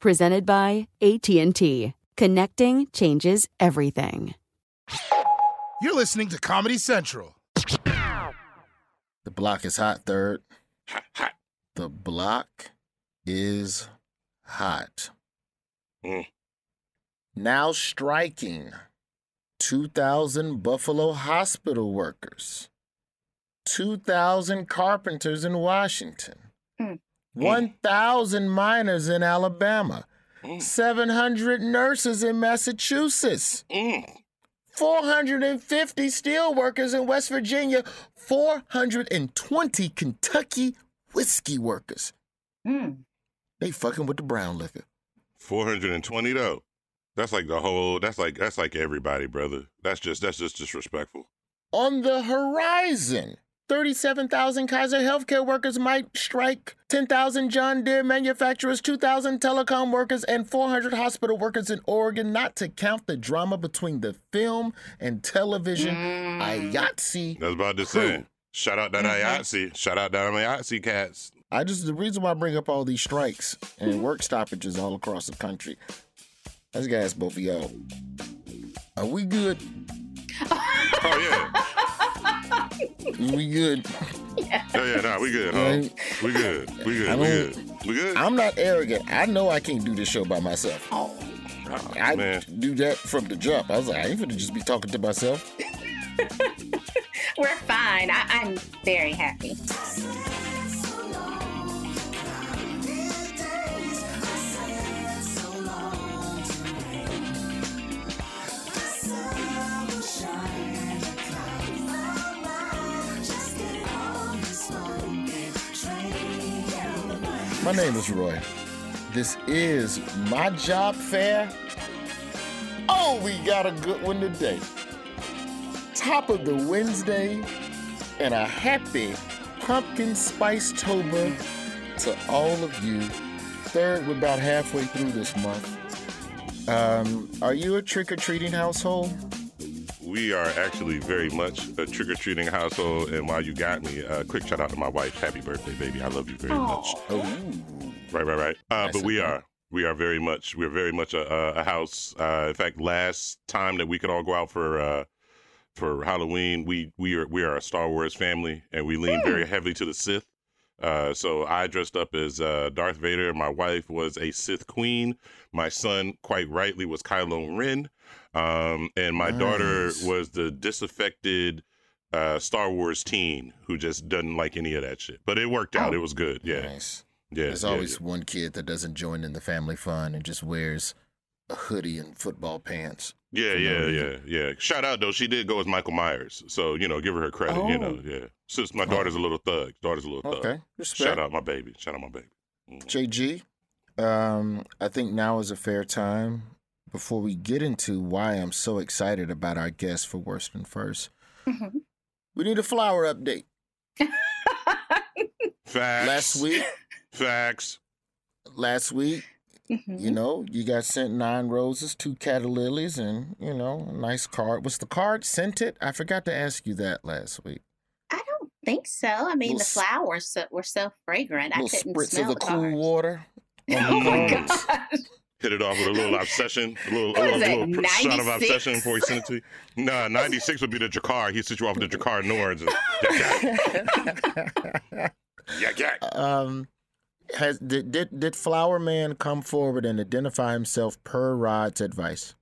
Presented by AT&T. Connecting changes everything. You're listening to Comedy Central. The block is hot, third. Hot, hot. The block is hot. Mm. Now striking 2,000 Buffalo hospital workers, 2,000 carpenters in Washington, 1,000 miners in Alabama, mm. 700 nurses in Massachusetts. Mm. 450 steel workers in West Virginia, 420 Kentucky whiskey workers. Hmm. They fucking with the brown liquor. 420 though. That's like the whole that's like that's like everybody, brother. That's just that's just disrespectful. On the horizon, 37,000 Kaiser healthcare workers might strike, 10,000 John Deere manufacturers, 2,000 telecom workers, and 400 hospital workers in Oregon, not to count the drama between the film and television IATSE. That's about to say. Shout out that mm-hmm. IATSE. Shout out that IATSE cats. I just the reason why I bring up all these strikes and work stoppages all across the country. I just gotta ask both of y'all. Are we good? Oh yeah. We good? Yeah, Oh yeah, nah, we good, huh? We good. We good. I We good. We good. I'm not arrogant. I know I can't do this show by myself. Ah, I man. do that from the jump. I was like, I ain't gonna just be talking to myself. We're fine. I, I'm very happy. My name is Roy. This is my job fair. Oh, we got a good one today. Top of the Wednesday, and a happy pumpkin spice tober to all of you. Third, we're about halfway through this month. Um, are you a trick or treating household? We are actually very much a trick or treating household. And while you got me, uh, quick shout out to my wife. Happy birthday, baby. I love you very much. Right, right, right. Uh, but we you. are. We are very much. We're very much a, a, a house. Uh, in fact, last time that we could all go out for uh, for Halloween, we we are we are a Star Wars family, and we lean very heavily to the Sith. Uh, so I dressed up as uh, Darth Vader. My wife was a Sith Queen. My son, quite rightly, was Kylo Ren, um, and my daughter was the disaffected uh, Star Wars teen who just doesn't like any of that shit. But it worked out. It was good. Yeah, Nice. yeah. There's yeah, always yeah. one kid that doesn't join in the family fun and just wears a hoodie and football pants. Yeah, yeah, yeah, yeah. Shout out though, she did go as Michael Myers, so you know, give her her credit. You know, Oh. yeah. Since my daughter's a little thug, daughter's a little thug. Okay, respect. Shout out my baby. Shout out my baby. Mhm. JG, um, I think now is a fair time before we get into why I'm so excited about our guest for Worst and First. Mhm. We need a flower update. Facts. Last week, Facts. last week, Mhm. you know, you got sent nine roses, two lilies, and you know, a nice card. Was the card scented? I forgot to ask you that last week. I don't think so. I mean, Little the flowers so, were so fragrant. I couldn't spritz smell of the the cool water. Oh my cards. God! Hit it off with a little obsession, a little, a little, is little pr- shot of obsession before he sent it to you. Nah, 96 would be the Jakar. He sent you off with the Jakar Nords. And, yeah, yak, yak, yak. um, has did, did did Flower Man come forward and identify himself per Rod's advice?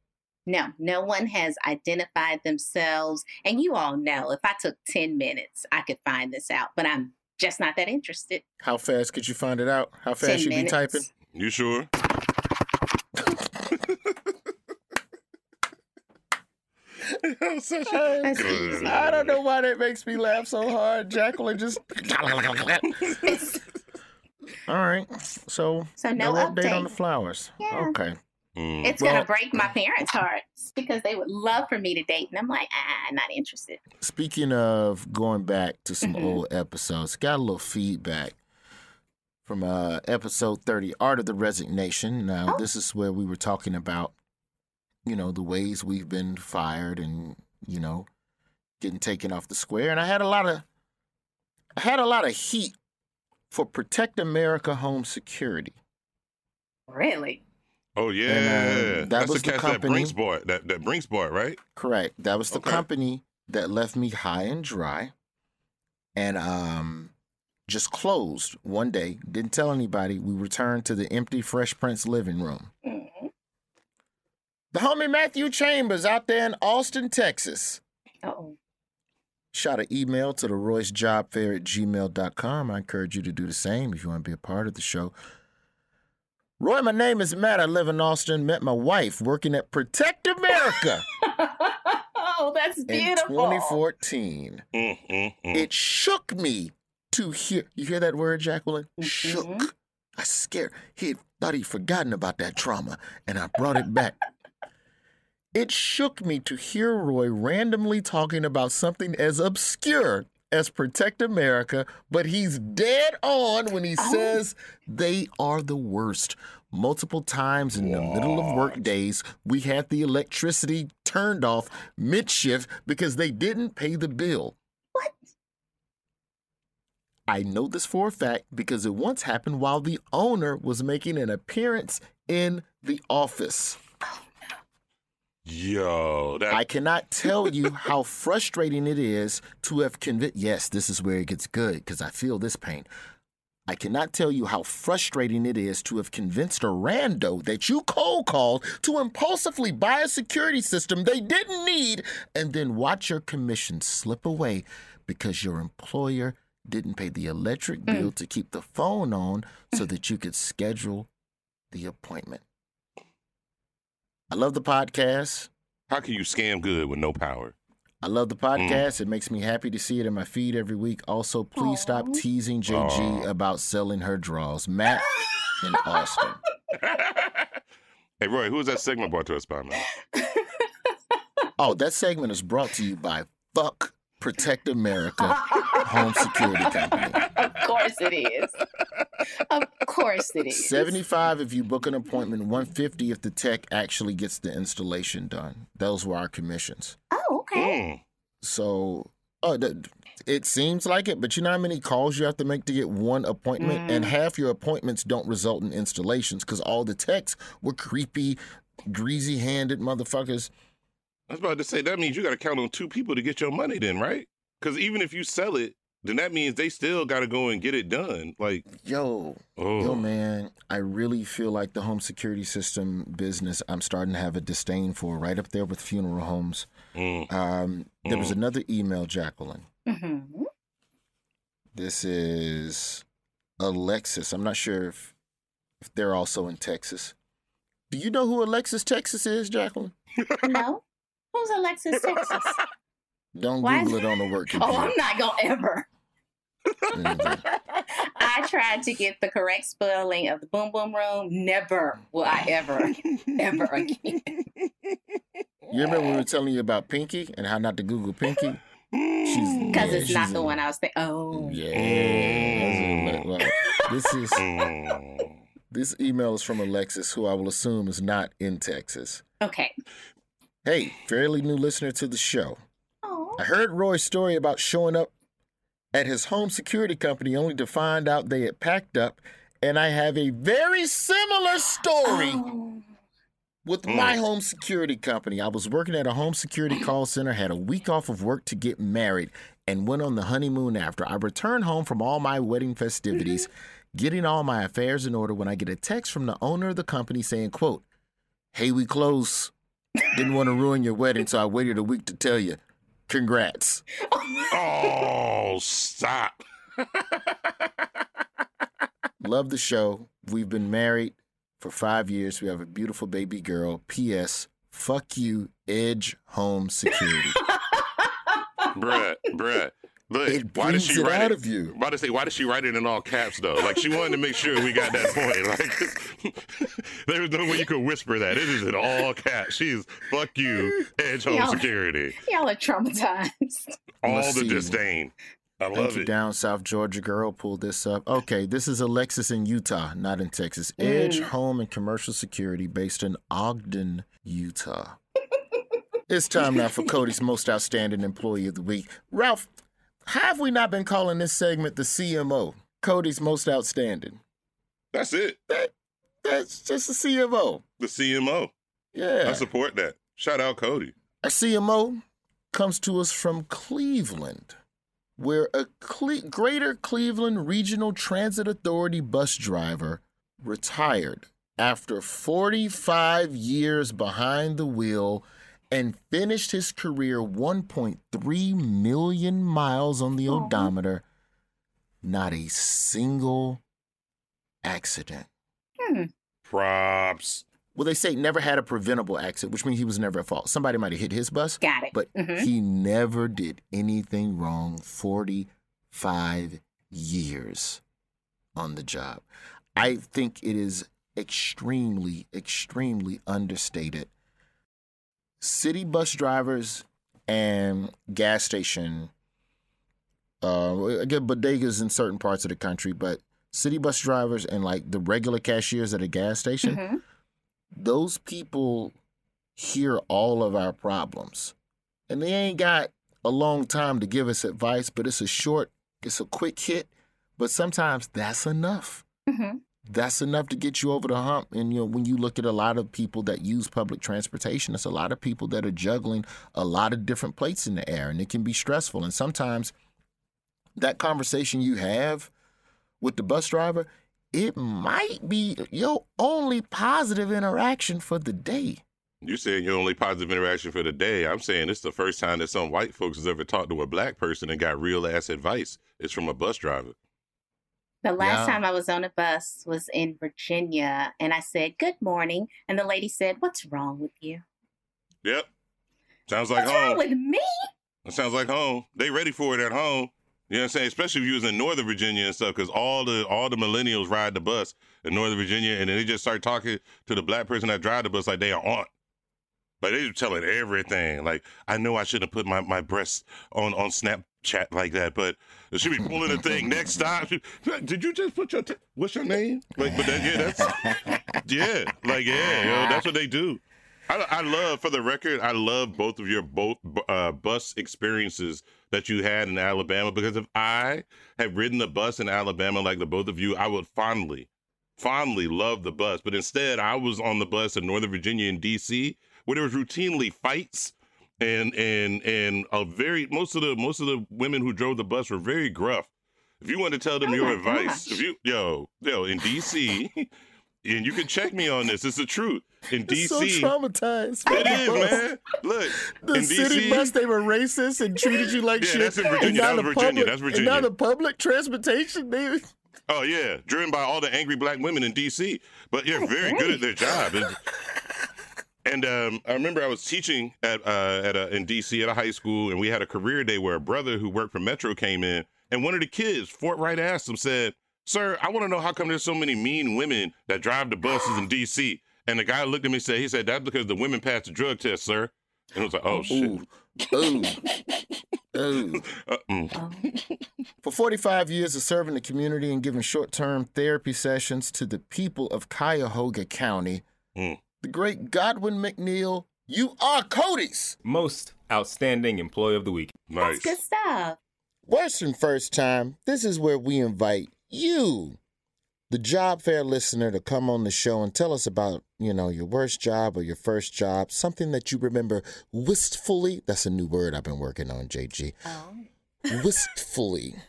No, no one has identified themselves. And you all know if I took 10 minutes, I could find this out, but I'm just not that interested. How fast could you find it out? How 10 fast you be typing? You sure? That's easy. I don't know why that makes me laugh so hard. Jacqueline just. All right. So, So no update on the flowers. Yeah. Okay. Mm. It's Well- gonna break my parents' hearts because they would love for me to date, and I'm like, ah, not interested. Speaking of going back to some Mhm. old episodes, got a little feedback from uh, episode 30, Art of the Resignation. Now, Oh. this is where we were talking about, you know, the ways we've been fired and, you know, getting taken off the square. And I had a lot of, I had a lot of heat for Protect America Home Security. Really? Oh yeah, And, um, that that's was the the cat that company- Brinks bought. That that Brinks bought, right? Correct. That was the Okay. company that left me high and dry and um just closed one day. Didn't tell anybody. We returned to the empty Fresh Prince living room. The homie Matthew Chambers out there in Austin, Texas. Oh, Shot an email to the Roy's Job Fair at gmail.com. I encourage you to do the same if you want to be a part of the show. Roy, my name is Matt. I live in Austin. Met my wife working at Protect America oh, that's in beautiful. 2014. Mm, mm, mm. It shook me to hear. You hear that word, Jacqueline? Mhm. Shook. I scared. He had thought he'd forgotten about that trauma, and I brought it back. It shook me to hear Roy randomly talking about something as obscure as Protect America, but he's dead on when he Oh. says they are the worst. Multiple times in the middle of work days, we had the electricity turned off mid shift because they didn't pay the bill. What? I know this for a fact because it once happened while the owner was making an appearance in the office. Yo, that I cannot tell you how frustrating it is to have convinced. Yes, this is where it gets good because I feel this pain. I cannot tell you how frustrating it is to have convinced a rando that you cold called to impulsively buy a security system they didn't need and then watch your commission slip away because your employer didn't pay the electric mm. bill to keep the phone on so that you could schedule the appointment. I love the podcast. how can you scam good with no power? I love the mm. podcast. It makes me happy to see it in my feed every week. Also, please stop teasing JG Aw. about selling her draws. Matt in Austin. hey Roy, who is that segment brought to us by, man? Oh, that segment is brought to you by Fuck Protect America Home Security Company. of course it is. Of course it is. 75 if you book an appointment, 150 if the tech actually gets the installation done. Those were our commissions. Oh, okay. Mm. So, oh, th- it seems like it, but you know how many calls you have to make to get one appointment? And half your appointments don't result in installations because all the techs were creepy, greasy handed motherfuckers. I was about to say that means you got to count on two people to get your money, then, right? Because even if you sell it, then that means they still got to go and get it done. Like, Yo, oh, yo, man, I really feel like the home security system business I'm starting to have a disdain for, right up there with funeral homes. Mm. Um, there was Mm. another email, Jacqueline. hmm This is Alexis. I'm not sure if, if they're also in Texas. Do you know who Alexis, Texas is, Jacqueline? No. Who's Alexis, Texas? Don't Why- Google it on the work computer. Oh, I'm not gonna ever. Mhm. I tried to get the correct spelling of the boom boom room. Never will I ever, ever again. You remember we were telling you about Pinky and how not to Google Pinky? She's Because yeah, it's she's not the in- one I was thinking. Oh, Yeah. Well, this is Mm. this email is from Alexis, who I will assume is not in Texas. okay. Hey, fairly new listener to the show. Oh, I heard Roy's story about showing up at his home security company only to find out they had packed up, and I have a very similar story Oh. with Mm. my home security company. I was working at a home security call center, had a week off of work to get married, and went on the honeymoon after. I returned home from all my wedding festivities, getting all my affairs in order when I get a text from the owner of the company saying, quote, Hey, we close. Didn't want to ruin your wedding, so I waited a week to tell you. Congrats. Oh, stop. Love the show. We've been married for five years. We have a beautiful baby girl. P.S. Fuck you, Edge Home Security. bruh, bruh. Look, It why did brings she it write out it? of you. Why did say? Why did she write it in all caps though? Like she wanted to make sure we got that point. Like there was no way you could whisper that. It is in all caps. She's fuck you, Edge Home Y'all- Security. Y'all are traumatized. All Let's the see. disdain. I Thank love you, it. down South Georgia girl. Pull this up. Okay, this is Alexis in Utah, not in Texas. Edge Mm. Home and Commercial Security based in Ogden, Utah. it's time now for Cody's most outstanding employee of the week. Ralph, have we not been calling this segment the CMO? Cody's most outstanding. That's it. That, that's just the CMO. The CMO. Yeah. I support that. Shout out Cody. A CMO comes to us from Cleveland, where a Cle- Greater Cleveland Regional Transit Authority bus driver retired after 45 years behind the wheel and finished his career 1.3 million miles on the Aw. odometer. Not a single accident. Hmm. Props. Well, they say never had a preventable accident, which means he was never at fault. Somebody might have hit his bus, Got it. but Mhm. he never did anything wrong 45 years on the job. I think it is extremely, extremely understated. City bus drivers and gas station, uh, again, bodegas in certain parts of the country, but city bus drivers and like the regular cashiers at a gas station, Mhm. those people hear all of our problems. And they ain't got a long time to give us advice, but it's a short, it's a quick hit. But sometimes that's enough. Mhm. That's enough to get you over the hump. And you know, when you look at a lot of people that use public transportation, it's a lot of people that are juggling a lot of different plates in the air, and it can be stressful. And sometimes that conversation you have with the bus driver, it might be your only positive interaction for the day. You're saying your only positive interaction for the day. I'm saying it's the first time that some white folks has ever talked to a black person and got real ass advice. It's from a bus driver. The last Yeah. time I was on a bus was in Virginia, and I said, Good morning. And the lady said, What's wrong with you? Yep. Sounds like What's wrong home. with me? It sounds like home. They ready for it at home. You know what I'm saying? Especially if you was in Northern Virginia and stuff, because all the all the millennials ride the bus in Northern Virginia, and then they just start talking to the black person that drive the bus like they are aunt. But they just telling everything. Like, I know I shouldn't have put my, my breasts on, on Snapchat like that, but she be pulling a thing. Next time. she- did you just put your t- what's your name? Like, but that, yeah, that's yeah, like yeah, that's what they do. I, I love, for the record, I love both of your both uh, bus experiences that you had in Alabama because if I had ridden the bus in Alabama like the both of you, I would fondly, fondly love the bus. But instead, I was on the bus in Northern Virginia and D.C. where there was routinely fights and and and a very most of the most of the women who drove the bus were very gruff. If you want to tell them Oh your advice, gosh. if you yo yo in D.C. and you can check me on this, it's the truth. In It's so traumatized. It is, man. Look, The in city DC, bus, they were racist and treated you like Yeah, shit. that's in Virginia. That was Virginia. public- That's Virginia. now the public transportation, they Oh yeah, driven by all the angry black women in D.C. But you're very good at their job. And um, I remember I was teaching at uh, at a, in D.C. at a high school, and we had a career day where a brother who worked for Metro came in, and one of the kids, Fort Wright, asked him, said, "Sir, I want to know how come there's so many mean women that drive the buses in D.C." And the guy looked at me and said, "He said that's because the women passed the drug test, sir." And I was like, "Oh shit." Ooh, ooh, ooh. Uh, mm. For 45 years of serving the community and giving short term therapy sessions to the people of Cuyahoga County, Mm. The great Godwin McNeil, you are Cody's Most outstanding employee of the week. Nice. That's good stuff. worst and first time. This is where we invite you, the job fair listener, to come on the show and tell us about, you know, your worst job or your first job, something that you remember wistfully. That's a new word I've been working on, JG. Oh. Wistfully.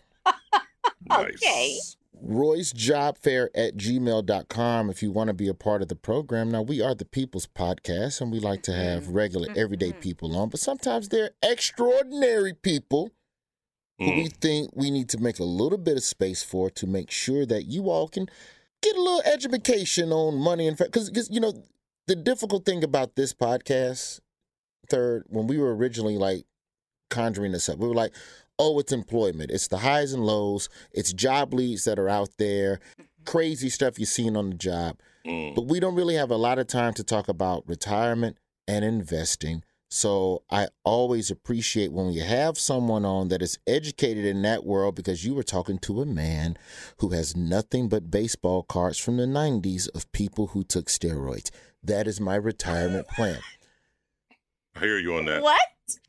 Nice. Okay. Roy's Job Fair at gmail.com if you want to be a part of the program. Now, we are the People's Podcast, and we like to have mm-hmm. regular, everyday mm-hmm. people on, but sometimes they're extraordinary people who we mm. think we need to make a little bit of space for to make sure that you all can get a little education on money and because because you know the difficult thing about this podcast third when we were originally like conjuring this up we were like oh it's employment it's the highs and lows it's job leads that are out there crazy stuff you're seeing on the job mm. but we don't really have a lot of time to talk about retirement and investing so I always appreciate when we have someone on that is educated in that world because you were talking to a man who has nothing but baseball cards from the 90s of people who took steroids. That is my retirement plan. I hear you on that. What?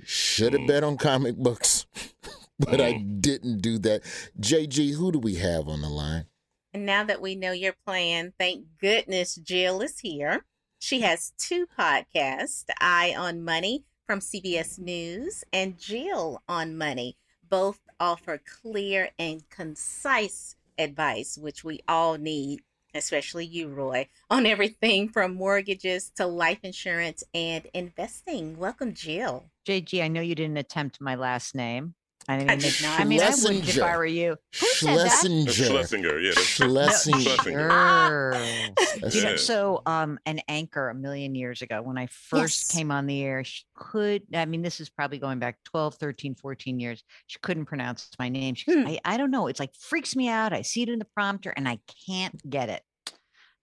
Should have mm. bet on comic books, but I mm-hmm. didn't do that. JG, who do we have on the line? And now that we know your plan, thank goodness Jill is here. She has two podcasts Eye on Money from CBS News and Jill on Money. Both offer clear and concise advice, which we all need, especially you, Roy, on everything from mortgages to life insurance and investing. Welcome, Jill. JG, I know you didn't attempt my last name. I didn't even- did not. I mean, I wouldn't if I were you. Who said that? Schlesinger. Schlesinger, yeah. that's- Schlesinger. Schlesinger. Sure. You know, so um, an anchor a million years ago when I first Yes. came on the air, she could, I mean, this is probably going back 12, 13, 14 years. She couldn't pronounce my name. She goes, Hmm. I, I don't know. It's like freaks me out. I see it in the prompter and I can't get it. I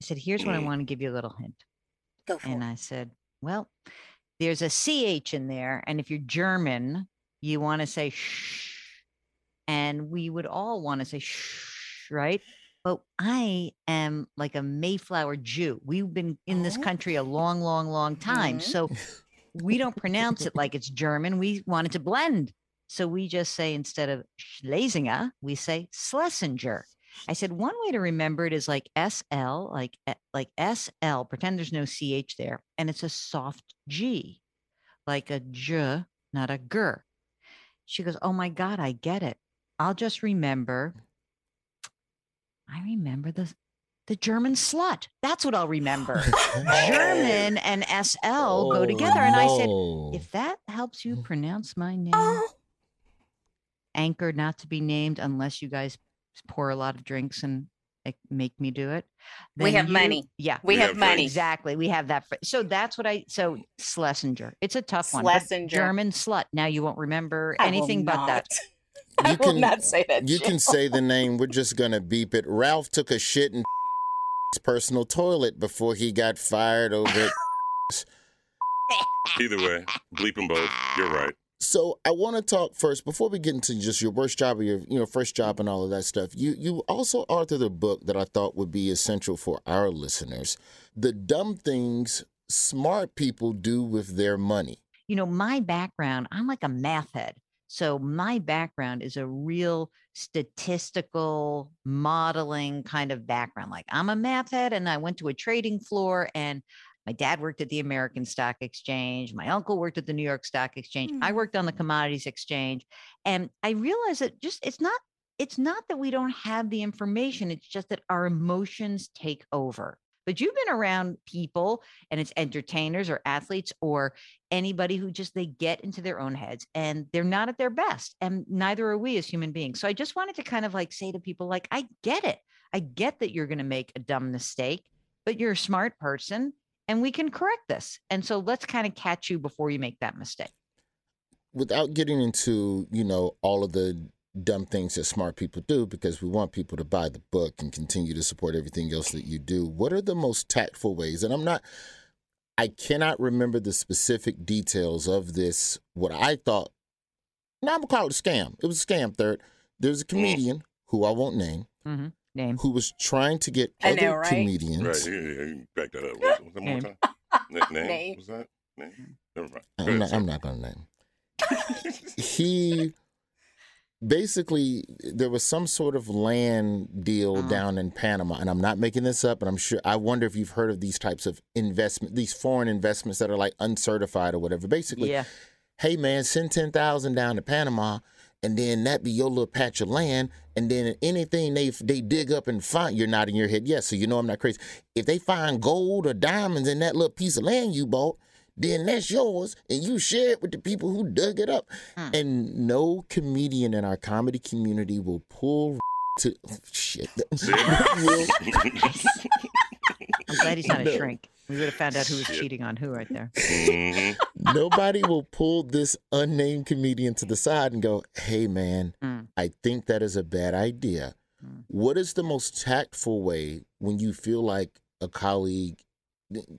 said, here's what I Mm. want to give you a little hint. Go for And it. I said, well, there's a CH in there. And if you're German, you want to say shh. And we would all want to say shh, right? But I am like a Mayflower Jew. We've been in this Oh. country a long, long, long time. Mhm. So we don't pronounce it like it's German. We want it to blend. So we just say instead of Schlesinger, we say Schlesinger. I said one way to remember it is like SL, like eh, like SL. Pretend there's no CH there, and it's a soft G, like a J, not a Gur. She goes, "Oh my God, I get it. I'll just remember. Mm. I remember the the German slut. That's what I'll remember. German and SL go oh, together." And I said, Oh, if that helps you mm. pronounce my name, Oh, anchor not to be named unless you guys pour a lot of drinks and Eh, make me do it. We have you- money. Yeah. we We have have money. Exactly. We have that. fr- So that's what I, so Schlesinger. It's a tough one. but Schlesinger. German slut. Now you won't remember I anything but that. not. I You will can- not say that. You Jill. can say the name. We're just gonna beep it. Ralph took a shit in his personal toilet before he got fired over it. Either way, bleep them both. You're right. So I want to talk first before we get into just your worst job or your you know first job and all of that stuff. You you also authored a book that I thought would be essential for our listeners. The dumb things smart people do with their money. you know, my background, I'm like a math head. So my background is a real statistical modeling kind of background. Like I'm a math head and I went to a trading floor and my dad worked at the American Stock Exchange. My uncle worked at the New York Stock Exchange. I Hmm. worked on the commodities exchange. And I realized that just it's not it's not that we don't have the information, it's just that our emotions take over. But you've been around people and it's entertainers or athletes or anybody who just they get into their own heads and they're not at their best and neither are we as human beings so i just wanted to kind of like say to people like i get it i get that you're going to make a dumb mistake but you're a smart person and we can correct this and so let's kind of catch you before you make that mistake Without getting into you know all of the dumb things that smart people do, because we want people to buy the book and continue to support everything else that you do. What are the most tactful ways? And I'm not. I cannot remember the specific details of this. What I thought, now I'm gonna call it a scam. It was a scam. Third, there's a comedian who I won't name mm-hmm. Name who was trying to get I other know, right? comedians. Right. Yeah, yeah, you back that up. What, one more Name. time. Na- name? Name. Was that? Name? Never mind. Go I'm not. I'm not gonna name. he basically there was some sort of land deal Uh-huh. down in Panama, and I'm not making this up, and I'm sure I wonder if you've heard of these types of investment, these foreign investments that are like uncertified or whatever. Basically, yeah hey man, send ten thousand down to Panama, and then that be your little patch of land, and then anything they they dig up and find, you're not in your head. Yes, so you know I'm not crazy. If they find gold or diamonds in that little piece of land you bought, then that's yours, and you share it with the people who dug it up. Hmm. And no comedian in our comedy community will pull to oh, shit. will- I'm glad he's not a No. shrink. We would have found out who was Shit. cheating on who right there. Nobody will pull this unnamed comedian to the side and go, "Hey, man, Mm. I think that is a bad idea." Mm. What is the most tactful way when you feel like a colleague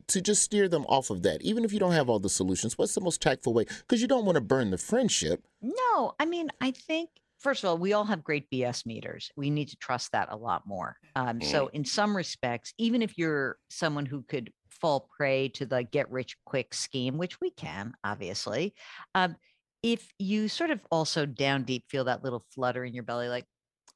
to just steer them off of that, even if you don't have all the solutions? What's the most tactful way? Because you don't want to burn the friendship. No, I mean, I think first of all, we all have great BS meters. We need to trust that a lot more. Um, so, in some respects, even if you're someone who could fall prey to the get rich quick scheme, which we can, obviously, um, if you sort of also down deep feel that little flutter in your belly, like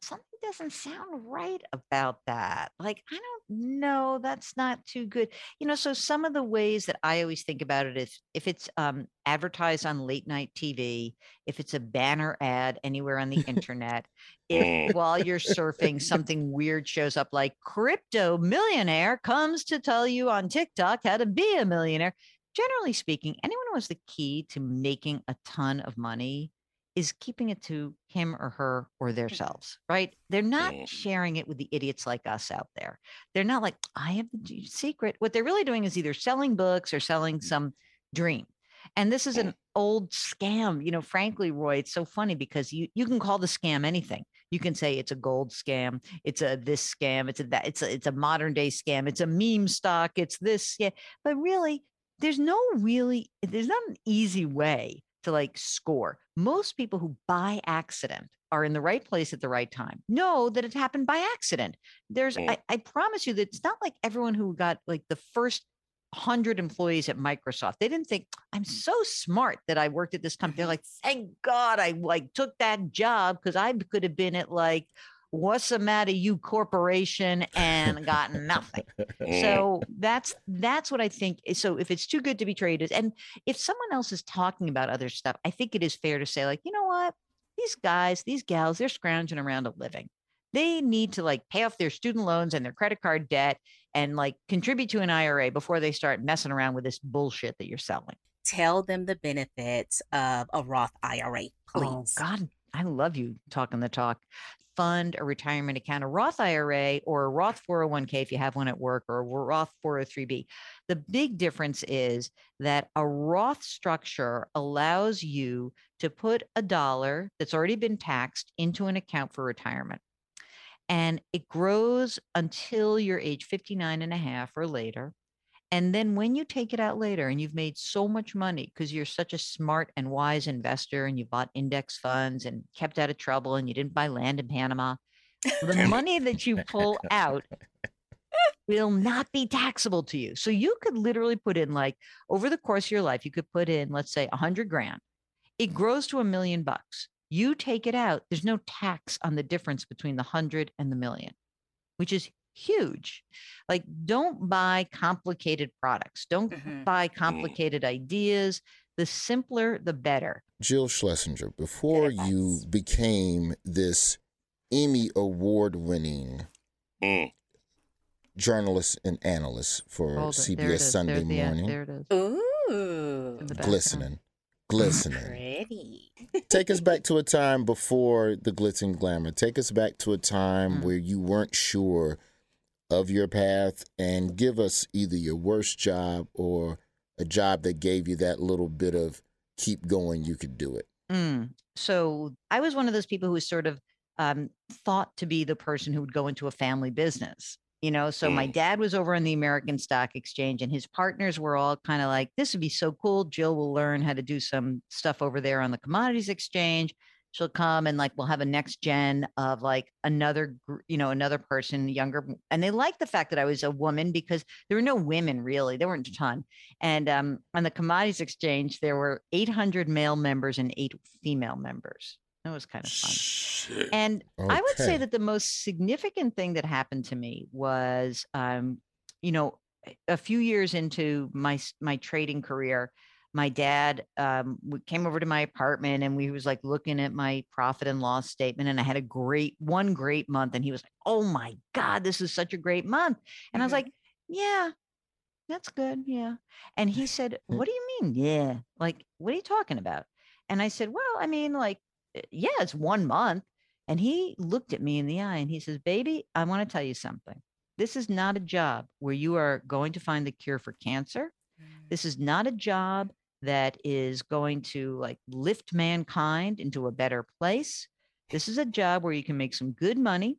something doesn't sound right about that. Like, I don't know, that's not too good. You know, so some of the ways that I always think about it is if it's um, advertised on late night TV, if it's a banner ad anywhere on the internet, if Mm. while you're surfing something weird shows up like crypto millionaire comes to tell you on TikTok how to be a millionaire. Generally speaking, anyone who has the key to making a ton of money is keeping it to him or her or themselves, right? They're not Mm. sharing it with the idiots like us out there. They're not like, I have the secret. What they're really doing is either selling books or selling some dream. And this is an old scam. You know, frankly, Roy, it's so funny because you you can call the scam anything. You can say it's a gold scam, it's a this scam, it's a that, it's a it's a modern day scam, it's a meme stock, it's this, yeah. But really, there's no really there's not an easy way to like score. Most people who by accident are in the right place at the right time know that it happened by accident. There's. I, I promise you that it's not like everyone who got like the first 100 employees at Microsoft. They didn't think I'm so smart that I worked at this company. They're like, thank God I like took that job because I could have been at like what's the matter you corporation and got nothing. Mm. So that's that's what I think. So if it's too good to be traded, and if someone else is talking about other stuff, I think it is fair to say, like, you know what, these guys, these gals, they're scrounging around a living. They need to like pay off their student loans and their credit card debt and like contribute to an IRA before they start messing around with this bullshit that you're selling. Tell them the benefits of a Roth IRA, oh, please. Oh God, I love you talking the talk. Fund a retirement account, a Roth IRA or a Roth 401k if you have one at work or a Roth 403b. The big difference is that a Roth structure allows you to put a dollar that's already been taxed into an account for retirement. And it grows until you're age 59 and a half or later. And then when you take it out later and you've made so much money because you're such a smart and wise investor and you bought index funds and kept out of trouble and you didn't buy land in Panama, the money that you pull out will not be taxable to you. So you could literally put in like over the course of your life, you could put in, let's say, a hundred grand. It grows to a million bucks. You take it out, there's no tax on the difference between the hundred and the million, which is huge. Like, don't buy complicated products. Don't Mhm. buy complicated ideas. The simpler, the better. Jill Schlesinger, before you became this Emmy award winning Mm. journalist and analyst for Hold it. CBS There it is. Sunday There's the- morning, there it is. Ooh, in the background. glistening, glistening. pretty. Take us back to a time before the glitz and glamour. Take us back to a time Mm. where you weren't sure of your path and give us either your worst job or a job that gave you that little bit of keep going, you could do it. Mm. So I was one of those people who was sort of um, thought to be the person who would go into a family business. You know, so my Mm. dad was over on the American Stock Exchange, and his partners were all kind of like, "This would be so cool. Jill will learn how to do some stuff over there on the commodities exchange. She'll come and like we'll have a next gen of like another, you know, another person younger." And they liked the fact that I was a woman because there were no women really. There weren't a ton. And um, on the commodities exchange, there were 800 male members and eight female members. That was kind of fun. Shit. And I would say that the most significant thing that happened to me was, um, you know, a- few years into my my trading career, my dad um, came over to my apartment and we was like looking at my profit and loss statement and i had a great one great month and he was like oh my god this is such a great month and i was Mhm. like yeah that's good yeah and he said what do you mean yeah like what are you talking about and i said well i mean like "Uh, Eh, yeah it's one month and he looked at me in the eye and he says baby i want to tell you something this is not a job where you are going to find the cure for cancer mm. this is not a job that is going to like lift mankind into a better place. This is a job where you can make some good money.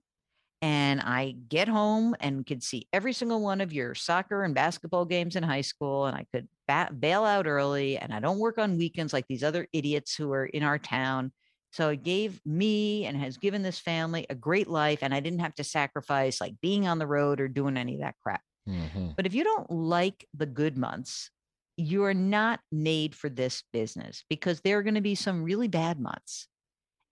And I get home and could see every single one of your soccer and basketball games in high school. And I could ba- bail out early. And I don't work on weekends like these other idiots who are in our town. So it gave me and has given this family a great life. And I didn't have to sacrifice like being on the road or doing any of that crap. Mhm. But if you don't like the good months, you are not made for this business because there are going to be some really bad months.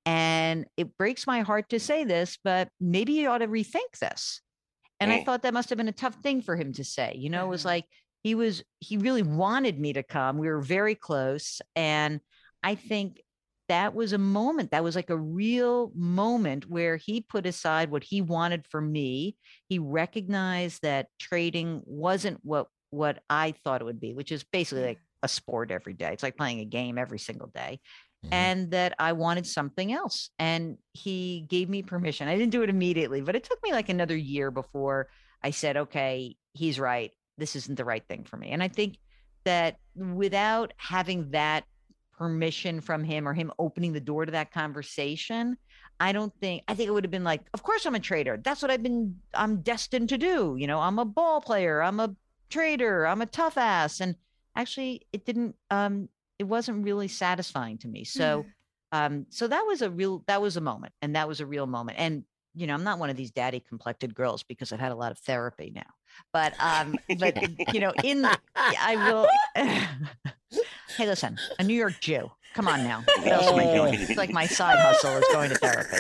And it breaks my heart to say this, but maybe you ought to rethink this. And I Mm. thought that must have been a tough thing for him to say. You know, it was Mhm. like he was, he really wanted me to come. We were very close. And I think that was a moment that was like a real moment where he put aside what he wanted for me. He recognized that trading wasn't what what i thought it would be which is basically like a sport every day. It's like playing a game every single day Mhm. and that i wanted something else and he gave me permission. I didn't do it immediately but it took me like another year before i said okay he's right. This isn't the right thing for me. And i think that without having that permission from him or him opening the door to that conversation i don't think i think it would have been like of course i'm a trader that's what i've been i'm destined to do. You know i'm a ball player. I'm a trader i'm a tough ass. And actually it didn't um it wasn't really satisfying to me. So um so that was a real that was a moment and that was a real moment. And you know i'm not one of these daddy complected girls because i've had a lot of therapy now but um but you know in i will hey listen a new york jew come on now what else am i doing it's like my side hustle is going to therapy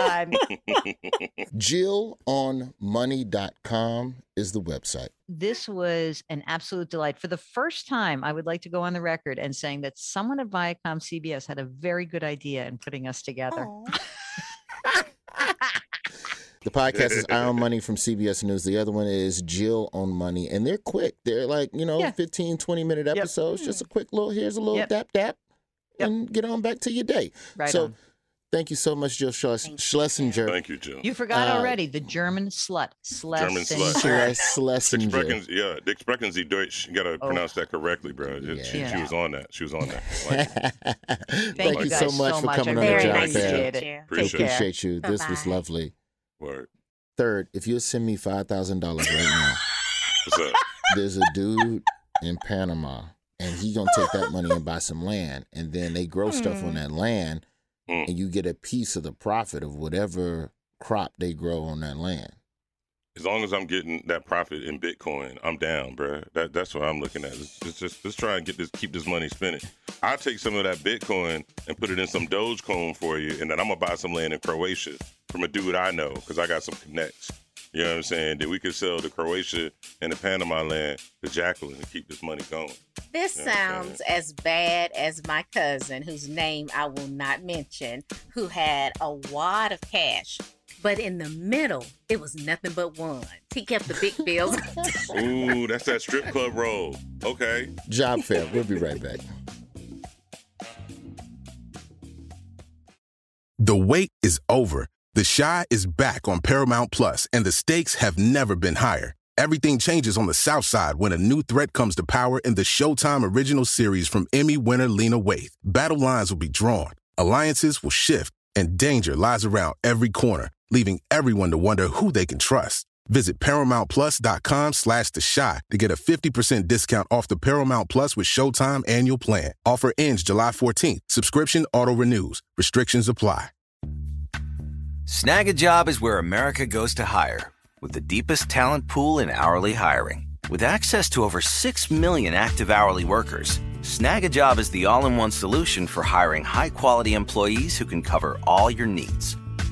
um, JillOnMoney.com is the website. this was an absolute delight. For the first time, I would like to go on the record and saying that someone at Viacom CBS had a very good idea in putting us together. The podcast is Eye on Money from CBS News. The other one is Jill on Money. And they're quick. They're like, you know, Yeah. 15, 20 minute episodes. Just a quick little, here's a little Yep. dap dap. Yep. And get on back to your day. Right so on. thank you so much, Jill Schles- Thank you. Schlesinger. Thank you, Jill. You forgot Uh, already the German slut. Schlesinger. German slut. Schlesinger. Schles- Schlesinger. Yeah, Dick Spreckens, die Deutsch. You gotta Oh. pronounce that correctly, bro. She, she, Yeah. was on that. She was on that. Like, Thank you you so guys much so for much. coming I on the very job nice to fair. Appreciate it. you. Appreciate Appreciate you. This was lovely. Word. Third, if you'll send me five thousand dollars right now, What's up? there's a dude in Panama, and he gonna take that money and buy some land, and then they grow stuff on that land, Mm. and you get a piece of the profit of whatever crop they grow on that land. As long as I'm getting that profit in Bitcoin, I'm down, bro. That that's what I'm looking at. Let's just, just let's try and get this, keep this money spinning. I'll take some of that Bitcoin and put it in some Dogecoin for you, and then I'm gonna buy some land in Croatia from a dude I know because I got some connects. You know what I'm saying? That we could sell the Croatia and the Panama land to Jacqueline and keep this money going. This Yeah, okay. sounds as bad as my cousin, whose name I will not mention, who had a wad of cash. But in the middle, it was nothing but ones. He kept the big bills. Ooh, that's that strip club roll. Okay. Job fair. We'll be right back. The wait is over. The Chi is back on Paramount Plus, and the stakes have never been higher. Everything changes on the South Side when a new threat comes to power in the Showtime original series from Emmy winner Lena Waithe. Battle lines will be drawn, alliances will shift, and danger lies around every corner, leaving everyone to wonder who they can trust. Visit ParamountPlus.com slash The Chi to get a 50% discount off the Paramount Plus with Showtime annual plan. Offer ends July 14th. Subscription auto-renews. Restrictions apply. Snagajob is where America goes to hire, with the deepest talent pool in hourly hiring. With access to over 6 million active hourly workers, Snagajob is the all in one solution for hiring high quality employees who can cover all your needs.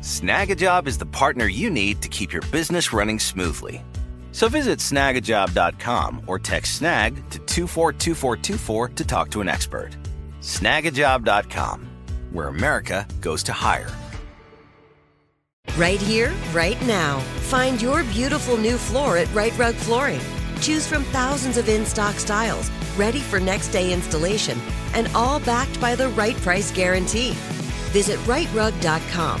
Snagajob is the partner you need to keep your business running smoothly. So visit snagajob.com or text snag to 242424 to talk to an expert. Snagajob.com, where America goes to hire. Right here, right now. Find your beautiful new floor at Rite Rug Flooring. Choose from thousands of in stock styles, ready for next day installation, and all backed by the right price guarantee. Visit riterug.com.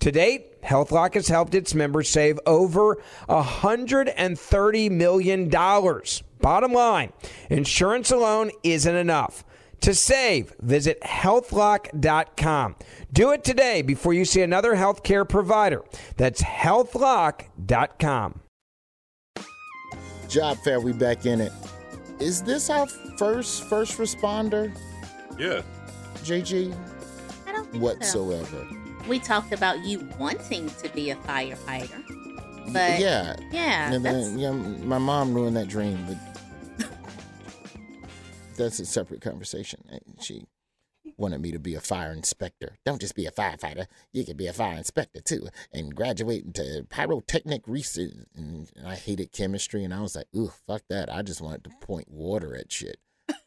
To date, HealthLock has helped its members save over $130 million. Bottom line, insurance alone isn't enough. To save, visit healthlock.com. Do it today before you see another healthcare provider. That's healthlock.com. Job fair, we back in it. Is this our first first responder, Yeah. JG? I don't think Whatsoever. so. We talked about you wanting to be a firefighter. But yeah, yeah, And then, yeah, my mom ruined that dream, but that's a separate conversation. She wanted me to be a fire inspector. Don't just be a firefighter; you can be a fire inspector too, and graduate into pyrotechnic research. And I hated chemistry, and I was like, "Ooh, fuck that!" I just wanted to point water at shit.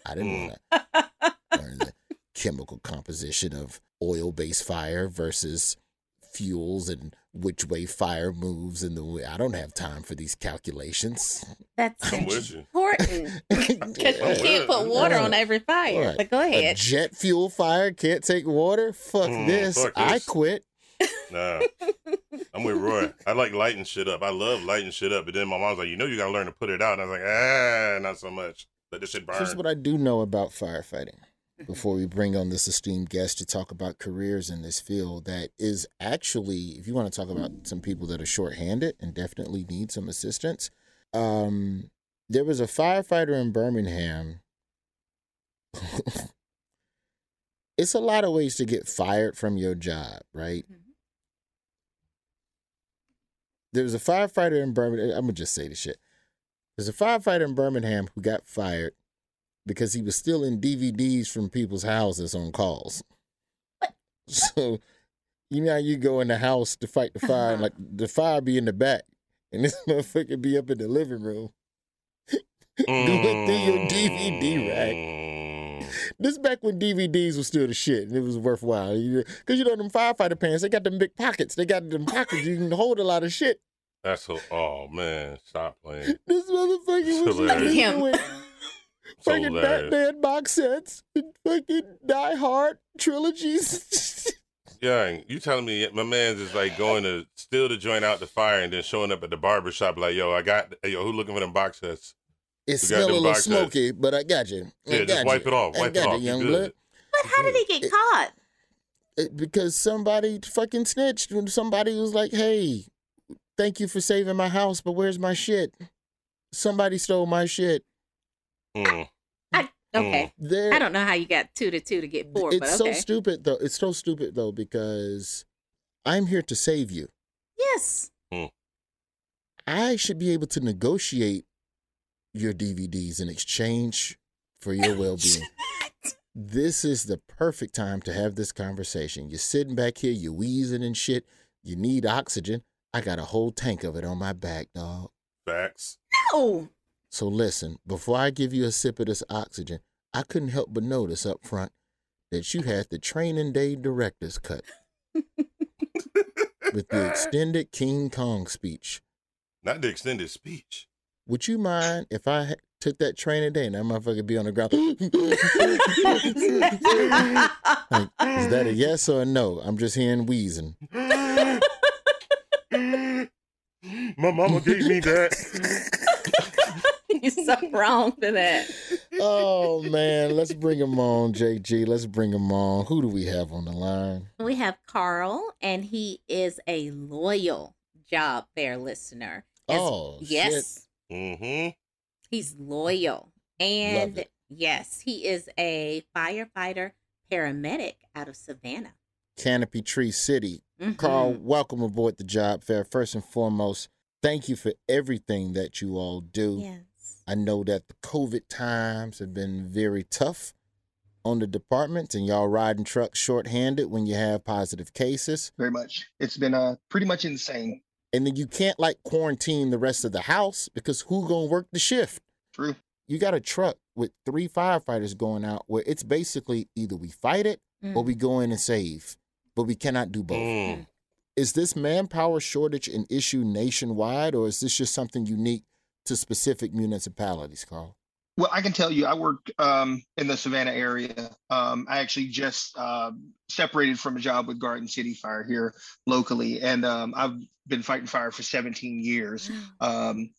I didn't want to learn the chemical composition of oil-based fire versus fuels and which way fire moves and the way I don't have time for these calculations. That's I'm with you. important because you can't put water on every fire. What? But go A ahead. jet fuel fire can't take water? Fuck Mm, this. fuck I quit. Nah. I'm with Roy. I like lighting shit up. I love lighting shit up. But then my mom's like, you know, you gotta learn to put it out. And I was like, ah, not so much. Let this shit burn. Here's what I do know about firefighting. Before we bring on this esteemed guest to talk about careers in this field, that is actually, if you want to talk about some people that are shorthanded and definitely need some assistance, um, there was a firefighter in Birmingham. it's a lot of ways to get fired from your job, right? There was a firefighter in Birmingham. I'm gonna just say the shit. There's a firefighter in Birmingham who got fired because he was stealing DVDs from people's houses on calls. So you know how you go in the house to fight the fire, like the fire be in the back, and this motherfucker be up in the living room going through your DVD rack. Mm. This back when DVDs was still the shit and it was worthwhile. Because you know them firefighter pants, they got them big pockets. They got them pockets. You can hold a lot of shit. That's so. Oh man, stop playing. This motherfucker was like So fucking hilarious. Batman box sets and fucking Die Hard trilogies. Yeah, and you telling me my man's is like going to steal the joint out the fire and then showing up at the barber shop like, yo, I got, yo, who looking for them box sets? It We got smell a little box sets. smoky, but I got you. I Yeah, got just wipe you. it off. I Wipe it off. you, You young blood. But how did he get caught? It- because somebody fucking snitched when somebody was like, "Hey, thank you for saving my house, but where's my shit? Somebody stole my shit." Mm. Okay. Mm. There, I don't know how you got two to two to get four, it's but so stupid though. It's so stupid though because I'm here to save you. yes. Mm. I should be able to negotiate your DVDs in exchange for your well-being. this is the perfect time to have this conversation. You're sitting back here, you're wheezing and shit. You need oxygen. I got a whole tank of it on my back, dog. Facts. No. So listen, before I give you a sip of this oxygen, I couldn't help but notice up front that you had the training day director's cut with the extended King Kong speech. Not the extended speech. Would you mind if I took that training day and that motherfucker be on the ground? like, is that a yes or a no? I'm just hearing wheezing. My mama gave me that. You're so wrong for that. Oh man, let's bring him on, JG. Let's bring him on. Who do we have on the line? We have Carl, and he is a loyal job fair listener. As- Oh, yes, Mm-hmm. he's loyal, and yes, he is a firefighter paramedic out of Savannah. Canopy Tree City. Mhm. Carl, welcome aboard the job fair. First and foremost, thank you for everything that you all do. Yes. I know that the COVID times have been very tough on the department, and y'all riding trucks shorthanded when you have positive cases. Very much. It's been uh pretty much insane. And then you can't like quarantine the rest of the house because who gonna work the shift? True. You got a truck with three firefighters going out where it's basically either we fight it or Mm. we go in and save, but we cannot do both. Mm. Is this manpower shortage an issue nationwide, or is this just something unique to specific municipalities, Carl? Well, I can tell you, I work um, in the Savannah area. Um, I actually just uh, separated from a job with Garden City Fire here locally, and um, I've been fighting fire for 17 years, um,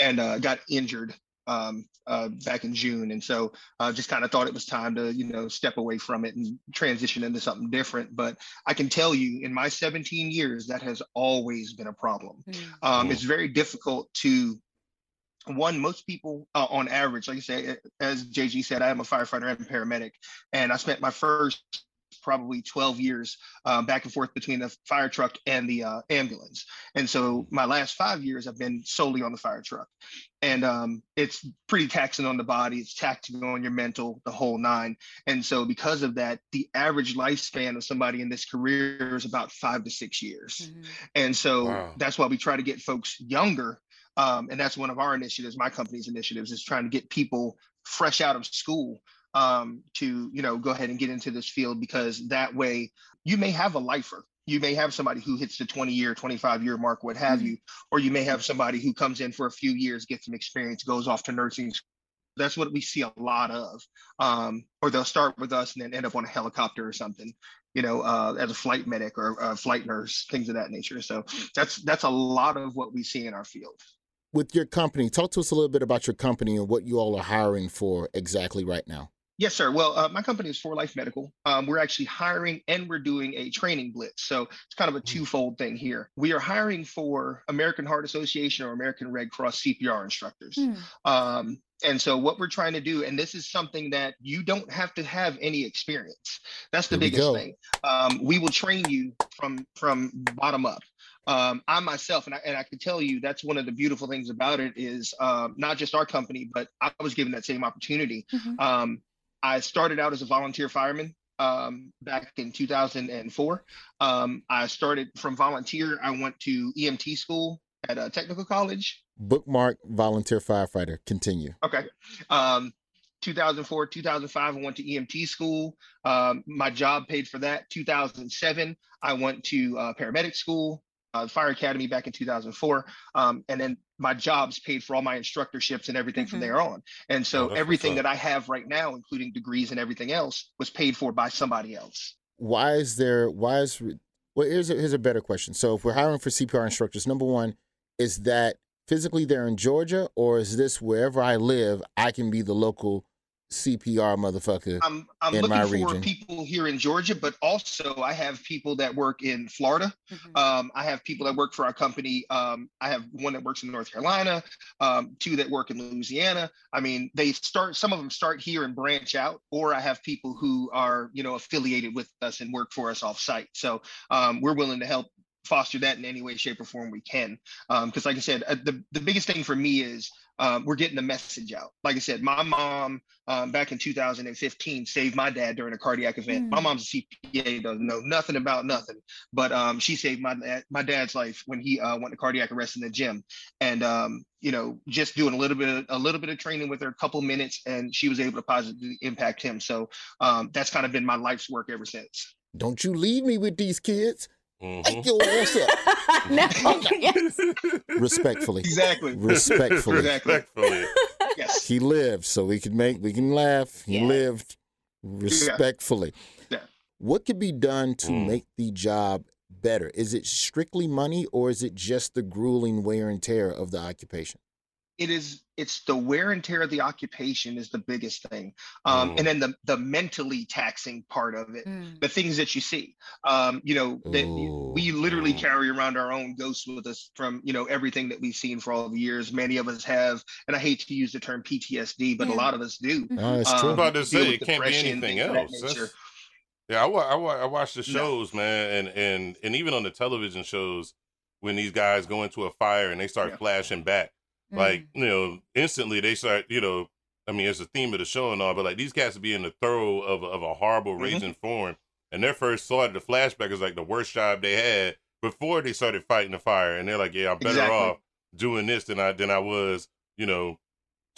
and uh, got injured um, uh, back in June, and so uh, just kind of thought it was time to, you know, step away from it and transition into something different. But I can tell you, in my 17 years, that has always been a problem. Um, it's very difficult to one most people uh, on average like i say as jg said i am a firefighter and paramedic and i spent my first probably 12 years uh, back and forth between the fire truck and the uh, ambulance. And so my last five years i've been solely on the fire truck. And um, it's pretty taxing on the body it's taxing on your mental the whole nine. And so because of that the average lifespan of somebody in this career is about five to six years. And so Wow. that's why we try to get folks younger um, and that's one of our initiatives my company's initiatives is trying to get people fresh out of school um, to you know go ahead and get into this field because that way you may have a lifer. You may have somebody who hits the 20 year 25 year mark what have you or you may have somebody who comes in for a few years gets some experience goes off to nursing school. that's what we see a lot of um, or they'll start with us and then end up on a helicopter or something you know uh, as a flight medic or a flight nurse things of that nature. So that's that's a lot of what we see in our field With your company, talk to us a little bit about your company and what you all are hiring for exactly right now. Yes, sir. Well, uh, my company is For Life Medical. Um, we're actually hiring and we're doing a training blitz. So it's kind of a twofold thing here. We are hiring for American Heart Association or American Red Cross CPR instructors. Um, and so what we're trying to do, and this is something that you don't have to have any experience. That's the Here biggest thing. Um, we will train you from from bottom up. Um, I myself, and I, and I can tell you, that's one of the beautiful things about it is um, not just our company, but I was given that same opportunity. Um, I started out as a volunteer fireman um, back in 2004. Um, I started from volunteer. I went to EMT school at a technical college. Bookmark volunteer firefighter. Continue. Okay. Um, 2004, 2005, I went to EMT school. Um, my job paid for that. 2007, I went to uh, paramedic school, uh, fire academy back in 2004. Um, and then my jobs paid for all my instructorships and everything from Mhm. there on. And so Oh, everything that I have right now, including degrees and everything else, was paid for by somebody else. Why is there? Why is? Well, here's a, here's a better question. So if we're hiring for CPR instructors, number one, is that physically they're in Georgia, or is this wherever I live, I can be the local CPR motherfucker I'm I'm in looking my for region? people here in Georgia, but also I have people that work in Florida. Um, I have people that work for our company. Um, I have one that works in North Carolina, um, two that work in Louisiana. I mean, they start. Some of them start here and branch out, or I have people who are you know affiliated with us and work for us off site. So um, we're willing to help foster that in any way, shape, or form we can. Because, like I said, uh, the the biggest thing for me is um, we're getting the message out. Like I said, my mom um, back in 2015 saved my dad during a cardiac event. My Mm. mom's a CPA, doesn't know nothing about nothing, but um, she saved my my dad's life when he uh, went to cardiac arrest in the gym. And um, you know, just doing a little bit of, a little bit of training with her, a couple minutes, and she was able to positively impact him. So um, that's kind of been my life's work ever since. Don't you leave me with these kids. Mhm. Take your ass up. no, yes. Respectfully. Exactly. Respectfully. Exactly. Respectfully. Yes. He lived, so we can make we can laugh. He Yes. lived respectfully. Yeah. What could be done to Mm. make the job better? Is it strictly money or is it just the grueling wear and tear of the occupation? It is it's the wear and tear of the occupation is the biggest thing um, Mm. and then the the mentally taxing part of it Mm. the things that you see um, you know that Ooh. we literally carry around our own ghosts with us from you know everything that we've seen for all the years many of us have and i hate to use the term ptsd but Yeah. a lot of us do that's Um, true. I'm about to say it can't be anything things that else. yeah, I, I, I watch the No. shows, man, and and and even on the television shows, when these guys go into a fire and they start Yeah. flashing back, Mm. like you know, instantly they start, you know, I mean, it's a theme of the show and all, but like these cats be in the throw of of a horrible Mhm. raging form, and their first thought of the flashback is like the worst job they had before they started fighting the fire, and they're like, yeah, I'm better Exactly. off doing this than I than I was, you know,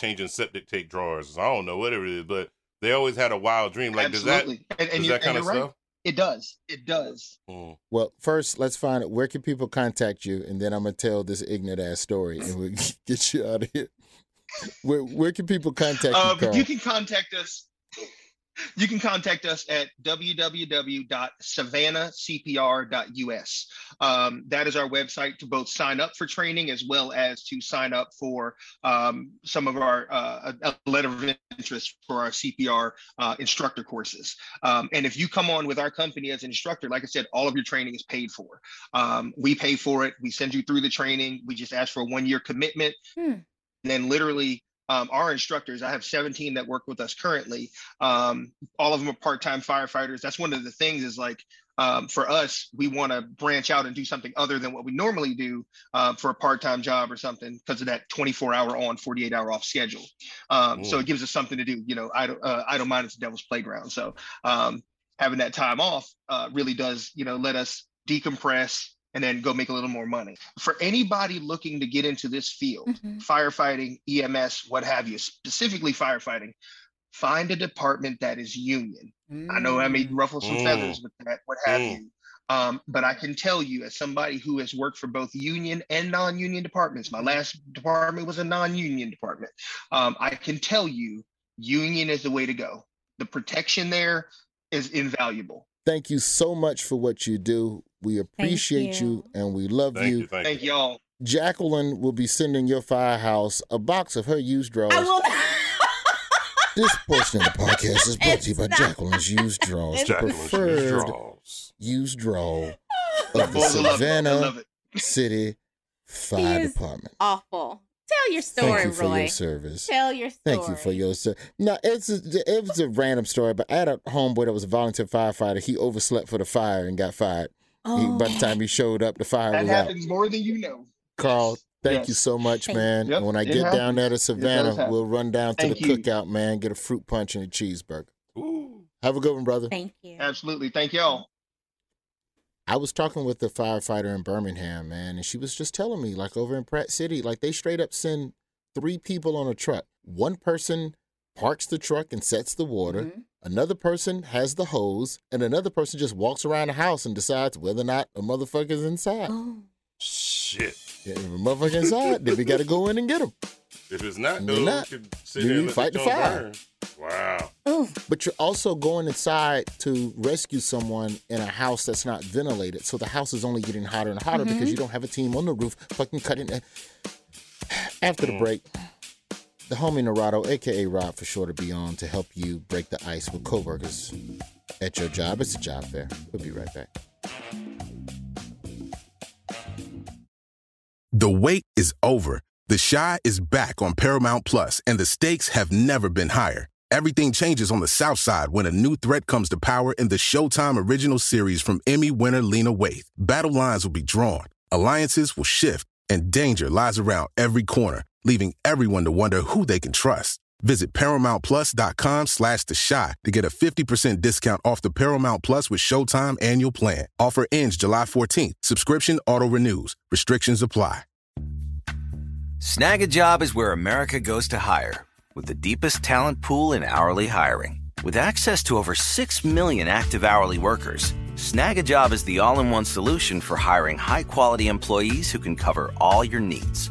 changing septic tank drawers. I don't know whatever it is, but they always had a wild dream. Like does that and, and, does you, that kind of right stuff? It does it does Mm. Well, first, let's find out where can people contact you, and then I'm gonna tell this ignorant ass story, and we'll get you out of here. Where where can people contact you, Uh, Carl? you can contact us. You can contact us at www.savannahcpr.us. Um, that is our website to both sign up for training as well as to sign up for um, some of our uh, letter of interest for our CPR uh, instructor courses. Um, and if you come on with our company as an instructor, like I said, all of your training is paid for. Um, we pay for it. We send you through the training. We just ask for a one year commitment. Hmm. And then literally um, our instructors, I have 17 that work with us currently. Um, all of them are part-time firefighters. That's one of the things is like um, for us, we want to branch out and do something other than what we normally do uh, for a part-time job or something because of that 24 hour on, 48 hour off schedule. Um, So it gives us something to do. You know, I don't, uh, I don't mind it's the devil's playground. So um, having that time off uh, really does, you know, let us decompress and then go make a little more money. For anybody looking to get into this field, Mhm. firefighting, EMS, what have you, specifically firefighting, find a department that is union. I know I may Mm. ruffle some Mm. feathers with that, what have Mm. you. Um, but I can tell you, as somebody who has worked for both union and non-union departments, my last department was a non-union department. Um, I can tell you, union is the way to go. The protection there is invaluable. Thank you so much for what you do. We appreciate you. you. and we love Thank you. you, thank, Thank you. y'all. Jacqueline will be sending your firehouse a box of her used drawers. I will. This portion of the podcast is brought to you by not. Jacqueline's used drawers, the Jacqueline's used preferred draws. used draw of the Boys, I love it. I Savannah. City Fire is Department. Awful. Tell your story, Thank you for Roy. your service. Tell your story. Thank you for your service. No, it's a, it was a random story, but I had a homeboy that was a volunteer firefighter. He overslept for the fire and got fired. He, Oh. by the time he showed up, the fire That was out. happens more than you know. Carl, thank Yes. you so much, Thank man. Yep, and when I it get down happens. there to Savannah, we'll run down to Thank the you. cookout, man. Get a fruit punch and a cheeseburger. Ooh. Have a good one, brother. Thank you. Absolutely. Thank y'all. I was talking with a firefighter in Birmingham, man, and she was just telling me, like over in Pratt City, like they straight up send three people on a truck. One person parks the truck and sets the water. Mm-hmm. Another person has the hose, and another person just walks around the house and decides whether or not a motherfucker's inside. Oh. Shit. Yeah, if a motherfucker inside, then we got to go in and get him. If it's not, And though, they're you not. sit Then you and let fight the the fire. burn. Wow. But you're also going inside to rescue someone in a house that's not ventilated. So the house is only getting hotter and hotter because you don't have a team on the roof fucking cutting. After the break, the homie Narado, aka Rod for sure, to be on to help you break the ice with coworkers at your job. It's a job fair. We'll be right back. The wait is over. The Chi is back on Paramount Plus, and the stakes have never been higher. Everything changes on the South Side when a new threat comes to power in the Showtime original series from Emmy winner Lena Waithe. Battle lines will be drawn, alliances will shift, and danger lies around every corner, leaving everyone to wonder who they can trust. Visit ParamountPlus.com slash The Chi to get a 50% discount off the Paramount Plus with Showtime annual plan. Offer ends July 14th. Subscription auto-renews. Restrictions apply. Snagajob is where America goes to hire, with the deepest talent pool in hourly hiring. With access to over 6 million active hourly workers, Snagajob is the all in one solution for hiring high quality employees who can cover all your needs.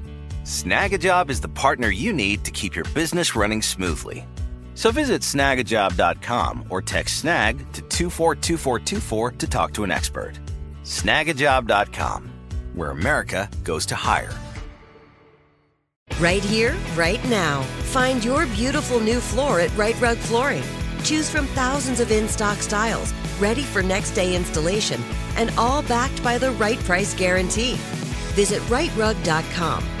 Snagajob is the partner you need to keep your business running smoothly. So visit snagajob.com or text snag to 242424 to talk to an expert. Snagajob.com, where America goes to hire. Right here, right now. Find your beautiful new floor at Rite Rug Flooring. Choose from thousands of in stock styles, ready for next day installation, and all backed by the right price guarantee. Visit riterug.com.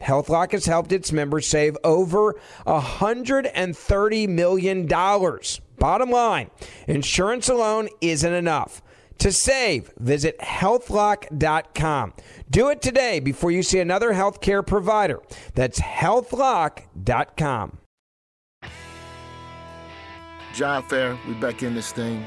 HealthLock has helped its members save over $130 million. Bottom line, insurance alone isn't enough. To save, visit healthlock.com. Do it today before you see another healthcare provider. That's healthlock.com. Job fair, we back in this thing.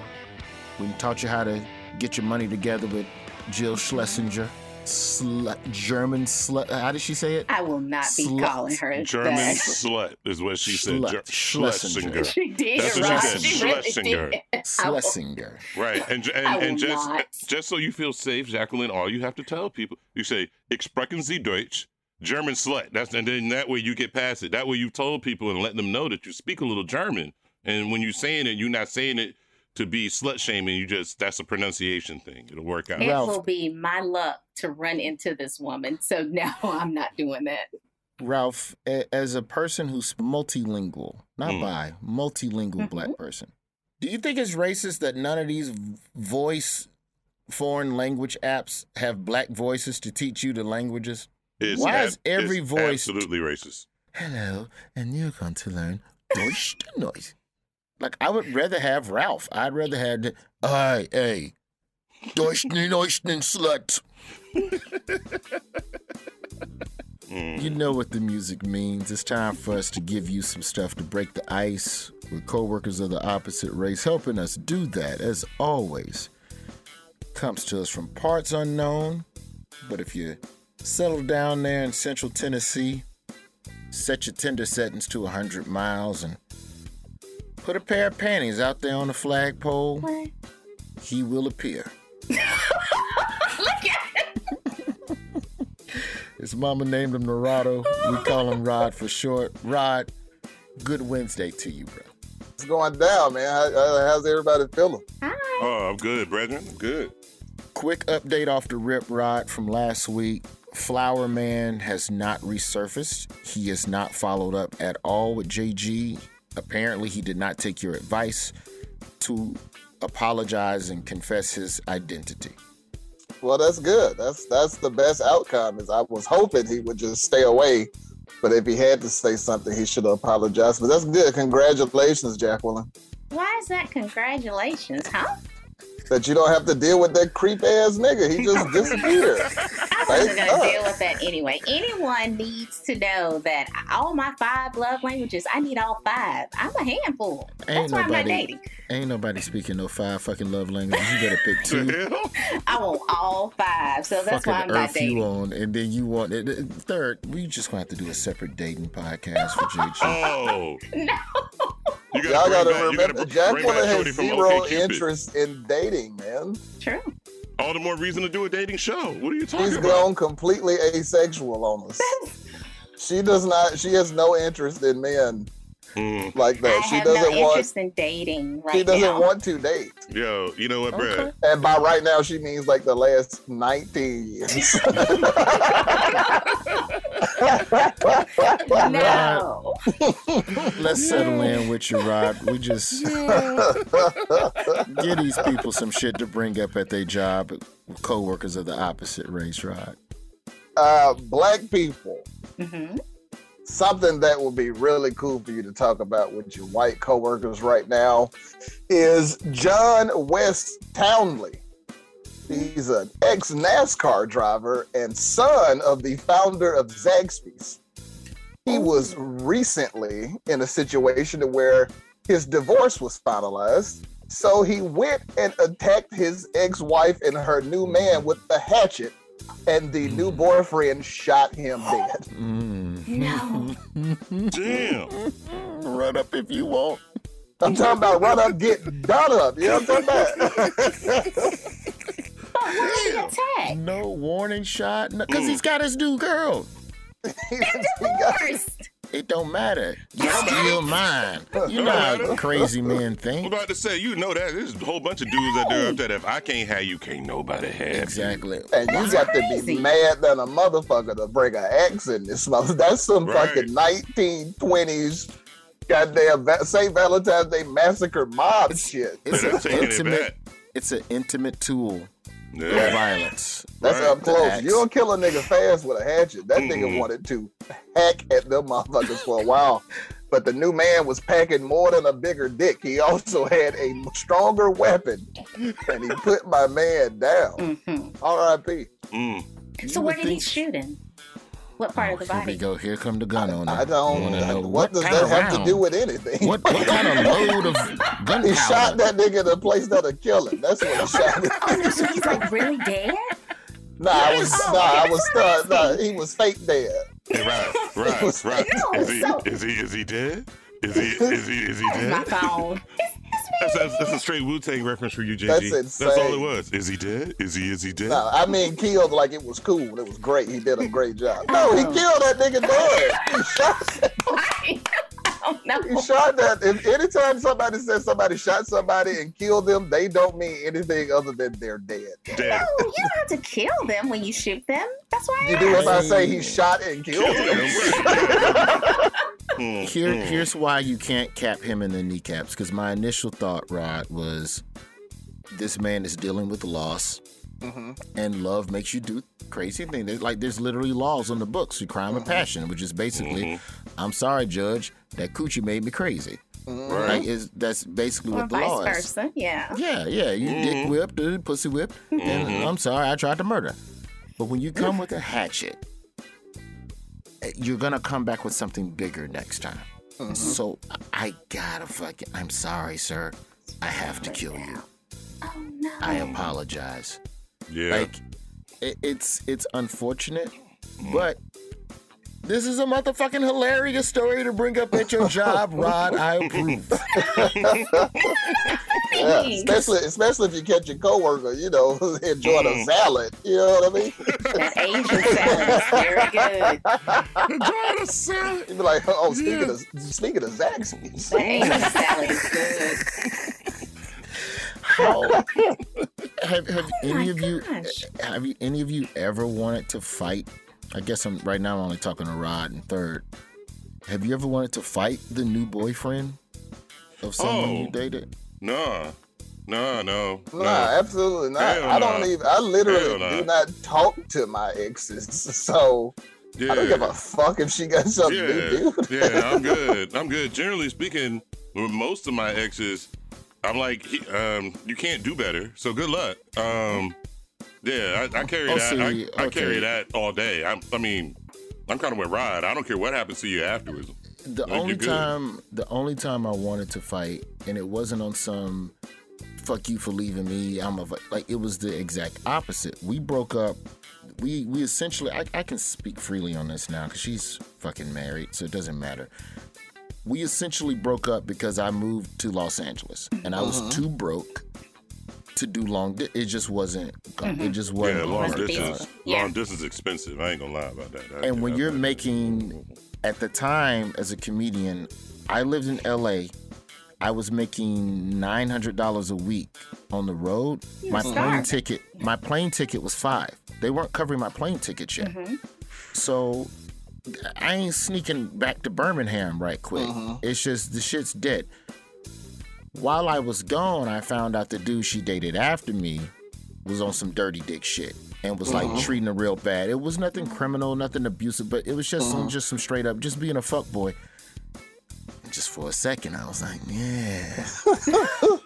We taught you how to get your money together with Jill Schlesinger. Slut, German slut. Uh, how did she say it? I will not be Slut. calling her German that. slut is what she said. Slut. Ger- Schlesinger. Schlesinger. She did, That's what she said. She really Schlesinger. did. Schlesinger. Right, and and, and just not. just so you feel safe, Jacqueline, all you have to tell people, you say "Ich sprechen Sie Deutsch." German slut. That's and then that way you get past it. That way you've told people and let them know that you speak a little German. And when you're saying it, you're not saying it to be slut shaming. You just that's a pronunciation thing. It'll work out. It will be my luck to run into this woman. So no, I'm not doing that. Ralph, a- as a person who's multilingual, not Mm. bi, multilingual black person, do you think it's racist that none of these voice foreign language apps have black voices to teach you the languages? It's Why ab- is every it's voice absolutely racist? hello, and you're going to learn Deutsch noise. Like I would rather have Ralph. I'd rather have I a hey, hey, Deutsch Deutsch slut. You mm. know what the music means. It's time for us to give you some stuff to break the ice with coworkers of the opposite race. Helping us do that, as always, comes to us from parts unknown. But if you settle down there in central Tennessee, set your Tinder settings to 100 miles and put a pair of panties out there on the flagpole, he will appear. Look at it. His mama named him Narado. We call him Rod for short. Rod, good Wednesday to you, bro. It's going down, man. How, how- how's everybody feeling? Hi. Oh, I'm good, brethren. I'm good. Quick update off the rip rod from last week. Flower Man has not resurfaced. He has not followed up at all with JG. Apparently, he did not take your advice to apologize and confess his identity. Well, that's good. That's that's the best outcome. Is I was hoping he would just stay away, but if he had to say something, he should have apologized. But that's good. Congratulations, Jacqueline. Why is that congratulations, huh? That you don't have to deal with that creep ass nigga. He just disappeared. I wasn't Thank going God. to deal with that anyway. Anyone needs to know that all my five love languages, I need all five. I'm a handful. That's why I'm not dating. ain't nobody speaking no five fucking love languages. You better pick two. I want all five. So that's why I'm fucking not earth dating. you on, and then you want it. it- Third, we just gonna have to do a separate dating podcast for JG. Oh, you Y'all gotta gotta back- you remember, gotta bring Jacqueline back has zero OkCupid. interest in dating, man. True. All the more reason to do a dating show. What are you talking about? She's about? gone completely asexual on us. she does not. She has no interest in men Mm. like that. I she have doesn't no want. interest in dating right She doesn't now. want to date. Yo, you know what, Brad? And by right now, she means like the last 19 years. No. Let's settle in with you, Rod. We just give these people some shit to bring up at their job with co-workers of the opposite race, Rod. uh, black people. Mm-hmm. Something that would be really cool for you to talk about with your white coworkers right now is John Wes Townley. He's an ex NASCAR driver and son of the founder of Zaxby's. He was recently in a situation where his divorce was finalized. So he went and attacked his ex wife and her new man with a hatchet, and the new boyfriend shot him dead. Mm-hmm. No. Damn. Run up if you want. I'm talking about run up, get done up. You know what I'm talking about? But Why the attack? No warning shot, because he's got his new girl. Divorced. It don't matter. You're still mine. You know how crazy men I'm think. about to say, you know that there's a whole bunch of dudes out there that if I can't have you, can't nobody have you. Exactly. And you got to be mad than a motherfucker to bring an X in this mother. That's some Right. fucking 1920s goddamn Va- St. Valentine's Day massacre mob shit. It's They're an taking it intimate. It's an intimate tool Yeah. of violence. That's Right. up close. You don't kill a nigga fast with a hatchet. That nigga Mm-mm. wanted to hack at them motherfuckers for a while. but the new man was packing more than a bigger dick. He also had a stronger weapon, and he put my man down. Mm-hmm. R.I.P. Mm. So where did he shoot him? What part of the Here we go. Here come the gun owner. I don't. Wanna know what, does that of have to do with anything? What what kind of load of gunpowder? He shot that nigga in a place that'll kill him. That's what he shot. him. Oh, so he's like really dead? Nah, I was Oh, nah, I was that's uh, nah, he was fake dead. Hey, right, right, right. Is he, is he is he dead? Is he is he is he My dead? phone. That's, that's, that's a straight Wu Tang reference for you, JG. That's That's all it was. Is he dead? Is he is he dead? Nah, I mean killed like it was cool. It was great. He did a great job. No, he oh. killed that nigga dead. He shot Oh no. He shot that. If anytime somebody says somebody shot somebody and killed them, they don't mean anything other than they're dead. No, you don't have to kill them when you shoot them. That's why I You do if I say he shot and killed them. Here, here's why you can't cap him in the kneecaps. Because my initial thought, Rod, was this man is dealing with loss, Mm-hmm. and love makes you do crazy things. There's, like there's literally laws on the books, the crime and passion, which is basically, I'm sorry, judge, that coochie made me crazy. Right. Like, is that's basically Or what the vice law is. versa. Yeah. Yeah, yeah. You dick whipped, uh, pussy whipped, and Mhm. I'm sorry, I tried to murder. But when you come with a hatchet, you're gonna come back with something bigger next time. And mm-hmm. So I gotta fucking. I'm sorry, sir. I have to kill you. Oh no. I apologize. Yeah. Like, it, it's it's unfortunate, mm. but this is a motherfucking hilarious story to bring up at your job, Rod. I approve. Yeah, especially especially if you catch your coworker, you know, enjoying a mm. salad. You know what I mean? That Asian salad is very good. Enjoying a salad. You'd be like, oh, speaking of speaking of Zaxby's. That Asian salad is good. How have, have oh any my of you have you any of you ever wanted to fight? I guess I'm right now. I'm only talking to Rod and third. Have you ever wanted to fight the new boyfriend of someone Oh. you dated? No, no, no, Nah, no. absolutely not. Hell I don't nah. even. I literally Hell do nah. not talk to my exes, so yeah. I don't give a fuck if she got something yeah, to do. yeah, I'm good. I'm good. Generally speaking, with most of my exes, I'm like, um, you can't do better. So good luck. Um, yeah, I, I carry Oh, that. see, I, I carry that all day. I, I mean, I'm kind of with Rod. I don't care what happens to you afterwards. The Like, only time, the only time I wanted to fight, and it wasn't on some "fuck you for leaving me." I'm a vi-" like it was the exact opposite. We broke up. We we essentially, I, I can speak freely on this now because she's fucking married, so it doesn't matter. We essentially broke up because I moved to Los Angeles, and I was Uh-huh. too broke to do long. Di- it just wasn't. Mm-hmm. It just wasn't. Yeah, long gonna distance. out. Long distance is expensive. I ain't gonna lie about that. I- And when I- you're making, at the time as a comedian, I lived in LA. I was making nine hundred dollars a week on the road. You my plane starving. ticket, my plane ticket was five. They weren't covering my plane ticket yet. Mm-hmm. So I ain't sneaking back to Birmingham right quick. It's just the shit's dead. While I was gone, I found out the dude she dated after me was on some dirty dick shit and was like Mhm. treating her real bad. It was nothing criminal, nothing abusive, but it was just some, Mhm. just some straight up, just being a fuck boy. Just for a second, I was like, yeah.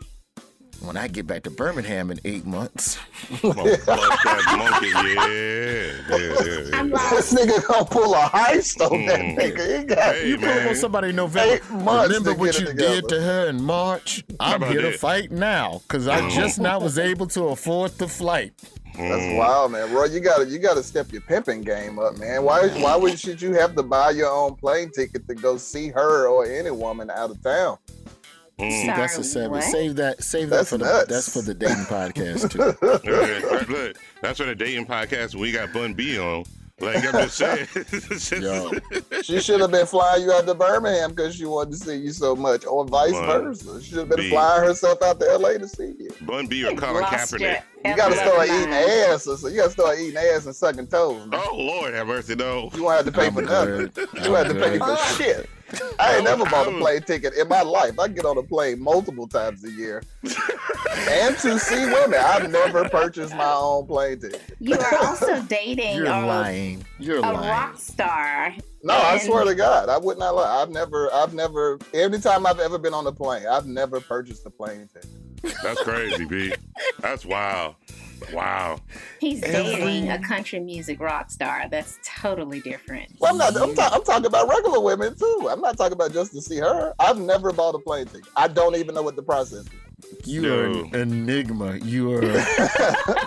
when I get back to Birmingham in eight months, I'm gonna bust that monkey. Yeah, yeah, yeah. yeah. This nigga gonna pull a heist on that Mm. nigga. He got Hey, you pull man. on somebody in November. Eight months Remember to what get you it did to her in March? I'm about here to fight now because I Mm. just now was able to afford the flight. That's Mm. wild, man. Bro, you gotta you gotta step your pimping game up, man. Why why would should you have to buy your own plane ticket to go see her or any woman out of town? See, that's a seven. what? Save that. Save That's that for nuts. the. That's for the dating podcast too. Yeah, right, look, that's for the dating podcast we got Bun B on. Like I'm just saying. Yo, She should have been flying you out to Birmingham because she wanted to see you so much, or vice Wow. versa. She should have been Be- flying herself out to LA to see you. Bun B or Colin Lost your Kaepernick. You gotta start eating ass, or so you gotta start eating ass and sucking toes. Man. Oh Lord, have mercy, no. You won't have to pay I'm for nothing. good. You I'm have to pay for shit. I ain't I never bought a plane ticket in my life. I get on a plane multiple times a year, and to see women. I've never purchased my own plane ticket. You are also dating You're a, lying. You're a lying. rock star No, I swear to God, I would not lie. I've never, I've never, anytime I've ever been on a plane, I've never purchased a plane ticket. That's crazy, B. That's wild. Wow. He's Every- dating a country music rock star. That's totally different. Well, I'm not. I'm, ta- I'm talking about regular women too. I'm not talking about just to see her. I've never bought a plane ticket. I don't even know what the process is. You are an enigma. You are.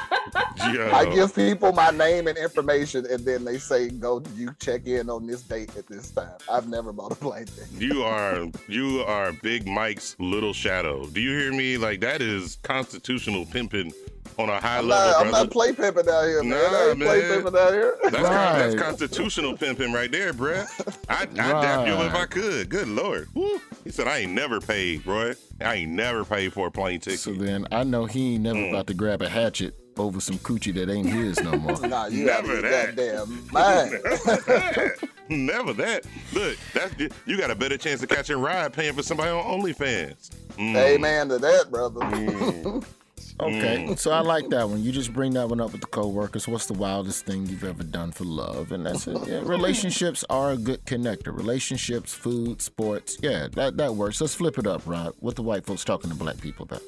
I give people my name and information, and then they say, "Go, you check in on this date at this time." I've never bought a plane ticket. You are you are Big Mike's little shadow. Do you hear me? Like that is constitutional pimping on a high I'm level, not, I'm brother. not play pimping out here, man. I Nah, ain't play man. pimping out here. That's, con- that's Right. constitutional pimping right there, bruh. I, I'd dap you if I could. Good lord. Woo. He said, I ain't never paid, Roy. I ain't never paid for a plane ticket. So then I know he ain't never Mm. about to grab a hatchet over some coochie that ain't his no more. Nah, you Never out of your that. goddamn mind. Never that. Look, that's you got a better chance of catching a ride paying for somebody on OnlyFans. Mm. Amen to that, brother. Okay, Mm. so I like that one. You just bring that one up with the coworkers. What's the wildest thing you've ever done for love? And that's it. Yeah, relationships are a good connector. Relationships, food, sports. Yeah, that that works. Let's flip it up, Rod. What the white folks talking to black people about?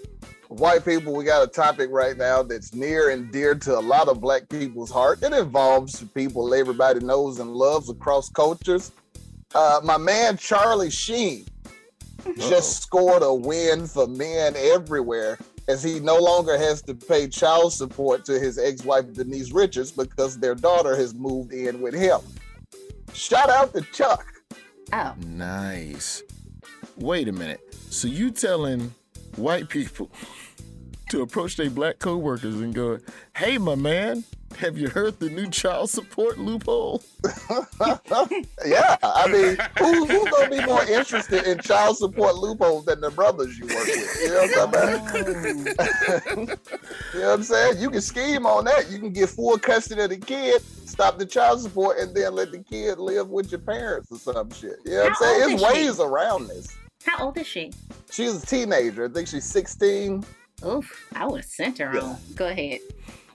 White people, we got a topic right now that's near and dear to a lot of black people's heart. It involves people everybody knows and loves across cultures. Uh, my man Charlie Sheen just scored a win for men everywhere as he no longer has to pay child support to his ex-wife Denise Richards because their daughter has moved in with him. Shout out to Chuck. Oh. Nice. Wait a minute. So you telling white people to approach their black coworkers and go, "Hey, my man, have you heard the new child support loophole?" Yeah, I mean, who, who's gonna be more interested in child support loopholes than the brothers you work with? You know what I'm talking about? you know what I'm saying? You can scheme on that. You can get full custody of the kid, stop the child support, and then let the kid live with your parents or some shit. You know what I'm saying? old There's is she? ways around this. How old is she? She's a teenager. I think she's 16. Oof, I would have sent her on. Go ahead.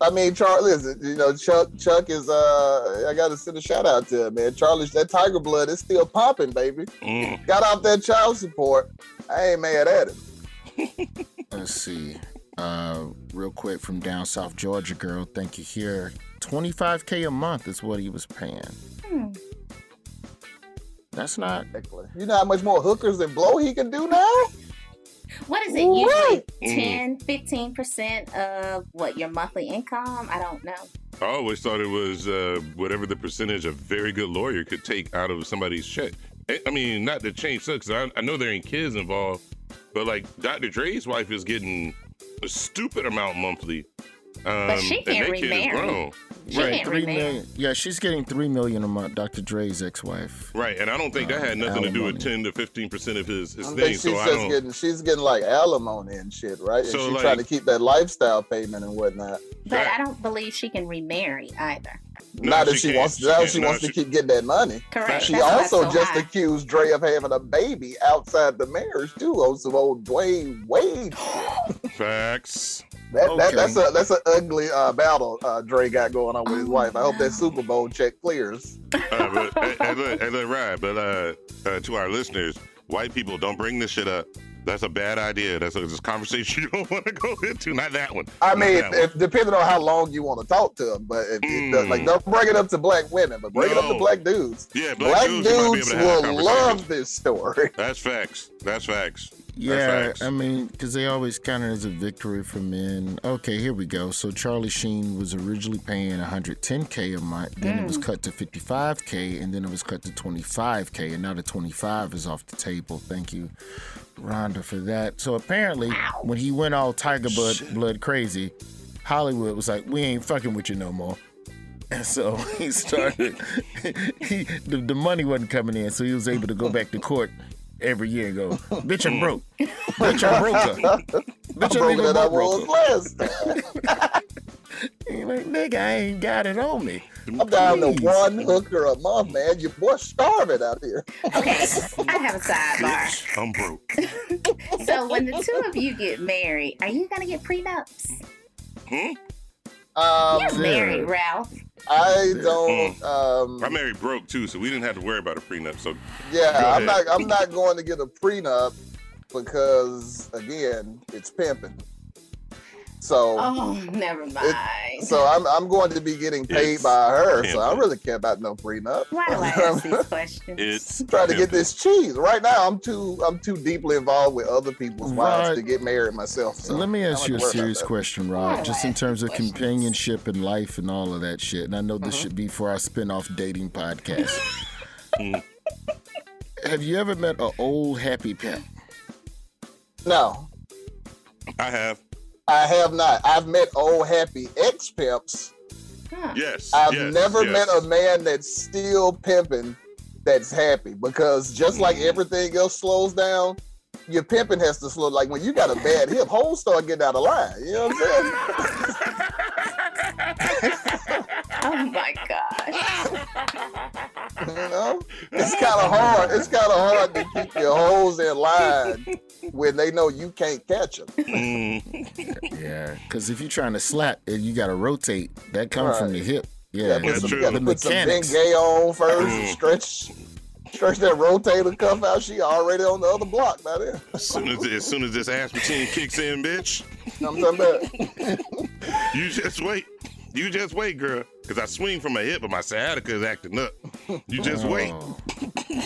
I mean, Charlie, listen, you know, Chuck, Chuck is, uh, I got to send a shout out to him, man. Charlie, that tiger blood is still popping, baby. Mm. Got off that child support. I ain't mad at him. Let's see. Uh, real quick from down south Georgia girl, thank you here. 25k a month is what he was paying. Hmm. That's not. You know how much more hookers and blow he can do now? What is it usually? 10, 15% of what your monthly income? I don't know. I always thought it was uh, whatever the percentage a very good lawyer could take out of somebody's check. I I mean, not to change sucks. I, I know there ain't kids involved, but like Dr. Dre's wife is getting a stupid amount monthly. Um, she can't their kid is remarry. Grown. She can't three remarry. million. Yeah, she's getting three million a month. Dr. Dre's ex-wife. Right, and I don't think that had nothing to do with ten to fifteen percent of his his I thing. she's So I just don't. getting, she's getting like alimony and shit, right? And So, she's like- trying to keep that lifestyle payment and whatnot. But I don't believe she can remarry either. No, that she she, wants, She not if can't. she No, wants she- to keep getting that money. Correct. She That's also so just high. accused Dre of having a baby outside the marriage too, on some old Dwyane Wade. Facts. That, that that's a that's an ugly uh, battle uh, Dre got going on with his wife. I hope that Super Bowl check clears. Uh, but, hey, hey, look, hey, look, right, but uh, uh, to our listeners, white people don't bring this shit up. That's a bad idea. That's a, that's a conversation you don't want to go into. Not that one. I mean, that one. if, depending on how long you want to talk to them, but if, if- like Mm. don't bring it up to black women, but bring it up to black dudes. Yeah, black dudes, you might be able to have that will love this story. That's facts. That's facts. Yeah, That's facts. I mean, because they always count it as a victory for men. Okay, here we go. So Charlie Sheen was originally paying 110k a month, then it was cut to 55k, and then it was cut to 25k, and now the 25 is off the table. Thank you, Rhonda, for that. So apparently, when he went all Tiger Blood, blood crazy, Hollywood was like, "We ain't fucking with you no more." And so he started. he the, the money wasn't coming in, so he was able to go back to court every year and go, "Bitch, I'm broke. Bitch, I'm broke. Bitch, I'm broke even that I more was broke." last time. He like, nigga, I ain't got it on me. I'm down to one hooker a month, man. Your boy's starving out here. Okay, I have a sidebar. Bitch, I'm broke. So when the two of you get married, are you gonna get prenups? Hmm? Um, You're married, Ralph. I don't. Um, I married broke too, so we didn't have to worry about a prenup. So yeah, I'm not. I'm not going to get a prenup because again, it's pimping. So. Oh, never mind. So I'm I'm going to be getting paid by her. So I pimping. really care about no prenup. Why do I ask these questions? It's trying to get this cheese. Right now, I'm too I'm too deeply involved with other people's wives Right. to get married myself. So Let me ask don't you a have to worry about serious that. question, Rod. Just in terms of companionship and life and all of that shit. And I know this Mhm. should be for our spin-off dating podcast. have you ever met an old happy pimp? No, I have. I have not. I've met old happy ex pimps. Yes. I've yes, never yes. met a man that's still pimping that's happy because just like Mm. everything else slows down, your pimping has to slow. Like when you got a bad hip, hoes start getting out of line. You know what I'm saying? Oh my gosh. You know, it's kind of hard. It's kind of hard to keep your hoes in line when they know you can't catch them. Mm. Yeah, because if you're trying to slap, and you got to rotate. That comes from Right. the hip. You Yeah, gotta put some, you gotta the put some big mechanics. gay on first, Mm. stretch, stretch that rotator cuff out. She already on the other block by then. As soon as as soon as this ass machine kicks in, bitch, I'm talking about. you just wait. You just wait, girl. Cause I swing from my hip, but my sciatica's acting up. You just oh, wait. Oh,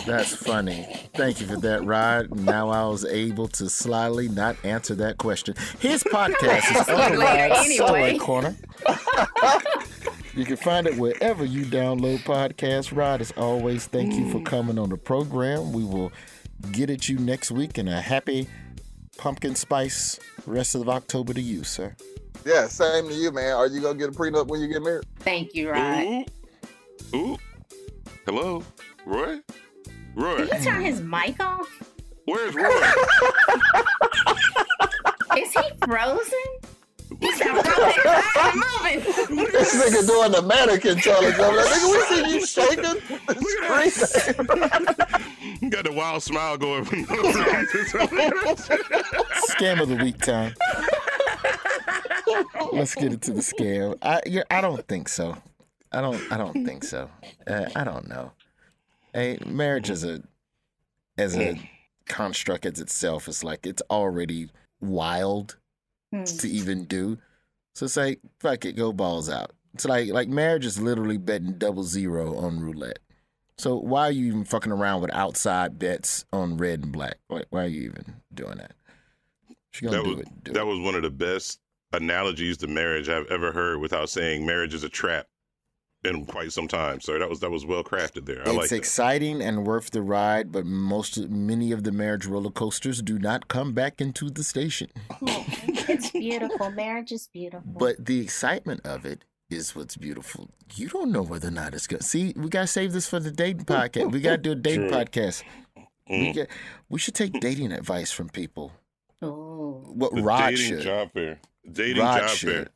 That's funny. Thank you for that, Rod. Now I was able to slyly not answer that question. His podcast is on the Later, Story. Corner. You can find it wherever you download podcasts. Rod, as always, thank you for mm. coming on the program. We will get at you next week and a happy pumpkin spice rest of October to you, sir. Yeah, same to you, man. Are you gonna get a prenup when you get married? Thank you, Rod. Ooh. Ooh. Hello, Roy. Roy. Did he turn his mic off? Where's Roy? Is he frozen? He's not frozen. I'm moving. This nigga doing the mannequin challenge. I'm like, nigga, we see you shaking. Screaming. You got the wild smile going. Scam of the week time. Let's get into the scam. I yeah, I don't think so. I don't I don't think so. Uh, I don't know. Hey, marriage as a as a construct as itself is like it's already wild to even do. So it's like fuck it, go balls out. It's like like marriage is literally betting double zero on roulette. So why are you even fucking around with outside bets on red and black? Why, why are you even doing that? If you're gonna that do was it, do that was one of the best analogies to marriage I've ever heard without saying marriage is a trap in quite some time. So that was that was well crafted there. I it's like that. exciting and worth the ride, but most many of the marriage roller coasters do not come back into the station. It's beautiful. Marriage is beautiful. But the excitement of it is what's beautiful. You don't know whether or not it's good. See, we gotta save this for the dating podcast. We gotta do a dating True. podcast. We Mm. get, we should take dating advice from people. Ooh. What The Rod dating should. job fair. Dating Rod job should. fair.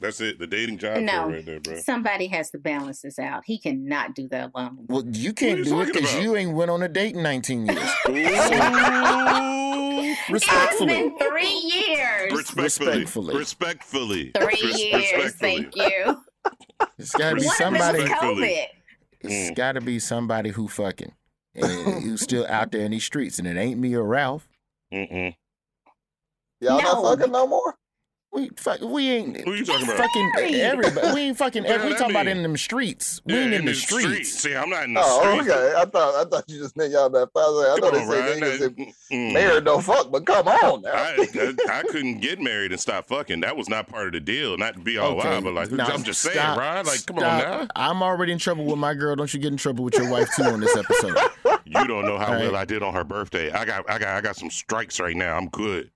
That's it. The dating job fair No, right there, bro. somebody has to balance this out. He cannot do that alone. Well, you can't you do it because you ain't went on a date in 19 years. It's been three years. Respectfully. Respectfully. Respectfully. Three Res- years. respectfully. Thank you. It's gotta be somebody. them was COVID. It's mm. got to be somebody who fucking and who's still out there in these streets, and it ain't me or Ralph. Mm-mm. Y'all No. not fucking no more? We fuck, we ain't Who you talking about? fucking everybody. We ain't fucking. What we that talking about in them streets. We Yeah, ain't in, the the streets. See, I'm not in the Oh, streets. okay. I thought I thought you just meant y'all that fast. I Come thought they on, said Ryan. niggas That- that mm. married don't fuck, but come on now. I, I, I couldn't get married and stop fucking. That was not part of the deal. Not to be all wild, but like now, I'm just saying, stop, Ryan. Like, come on now. I'm already in trouble with my girl. Don't you get in trouble with your wife too on this episode? You don't know how Right. well I did on her birthday. I got, I got, I got some strikes right now. I'm good.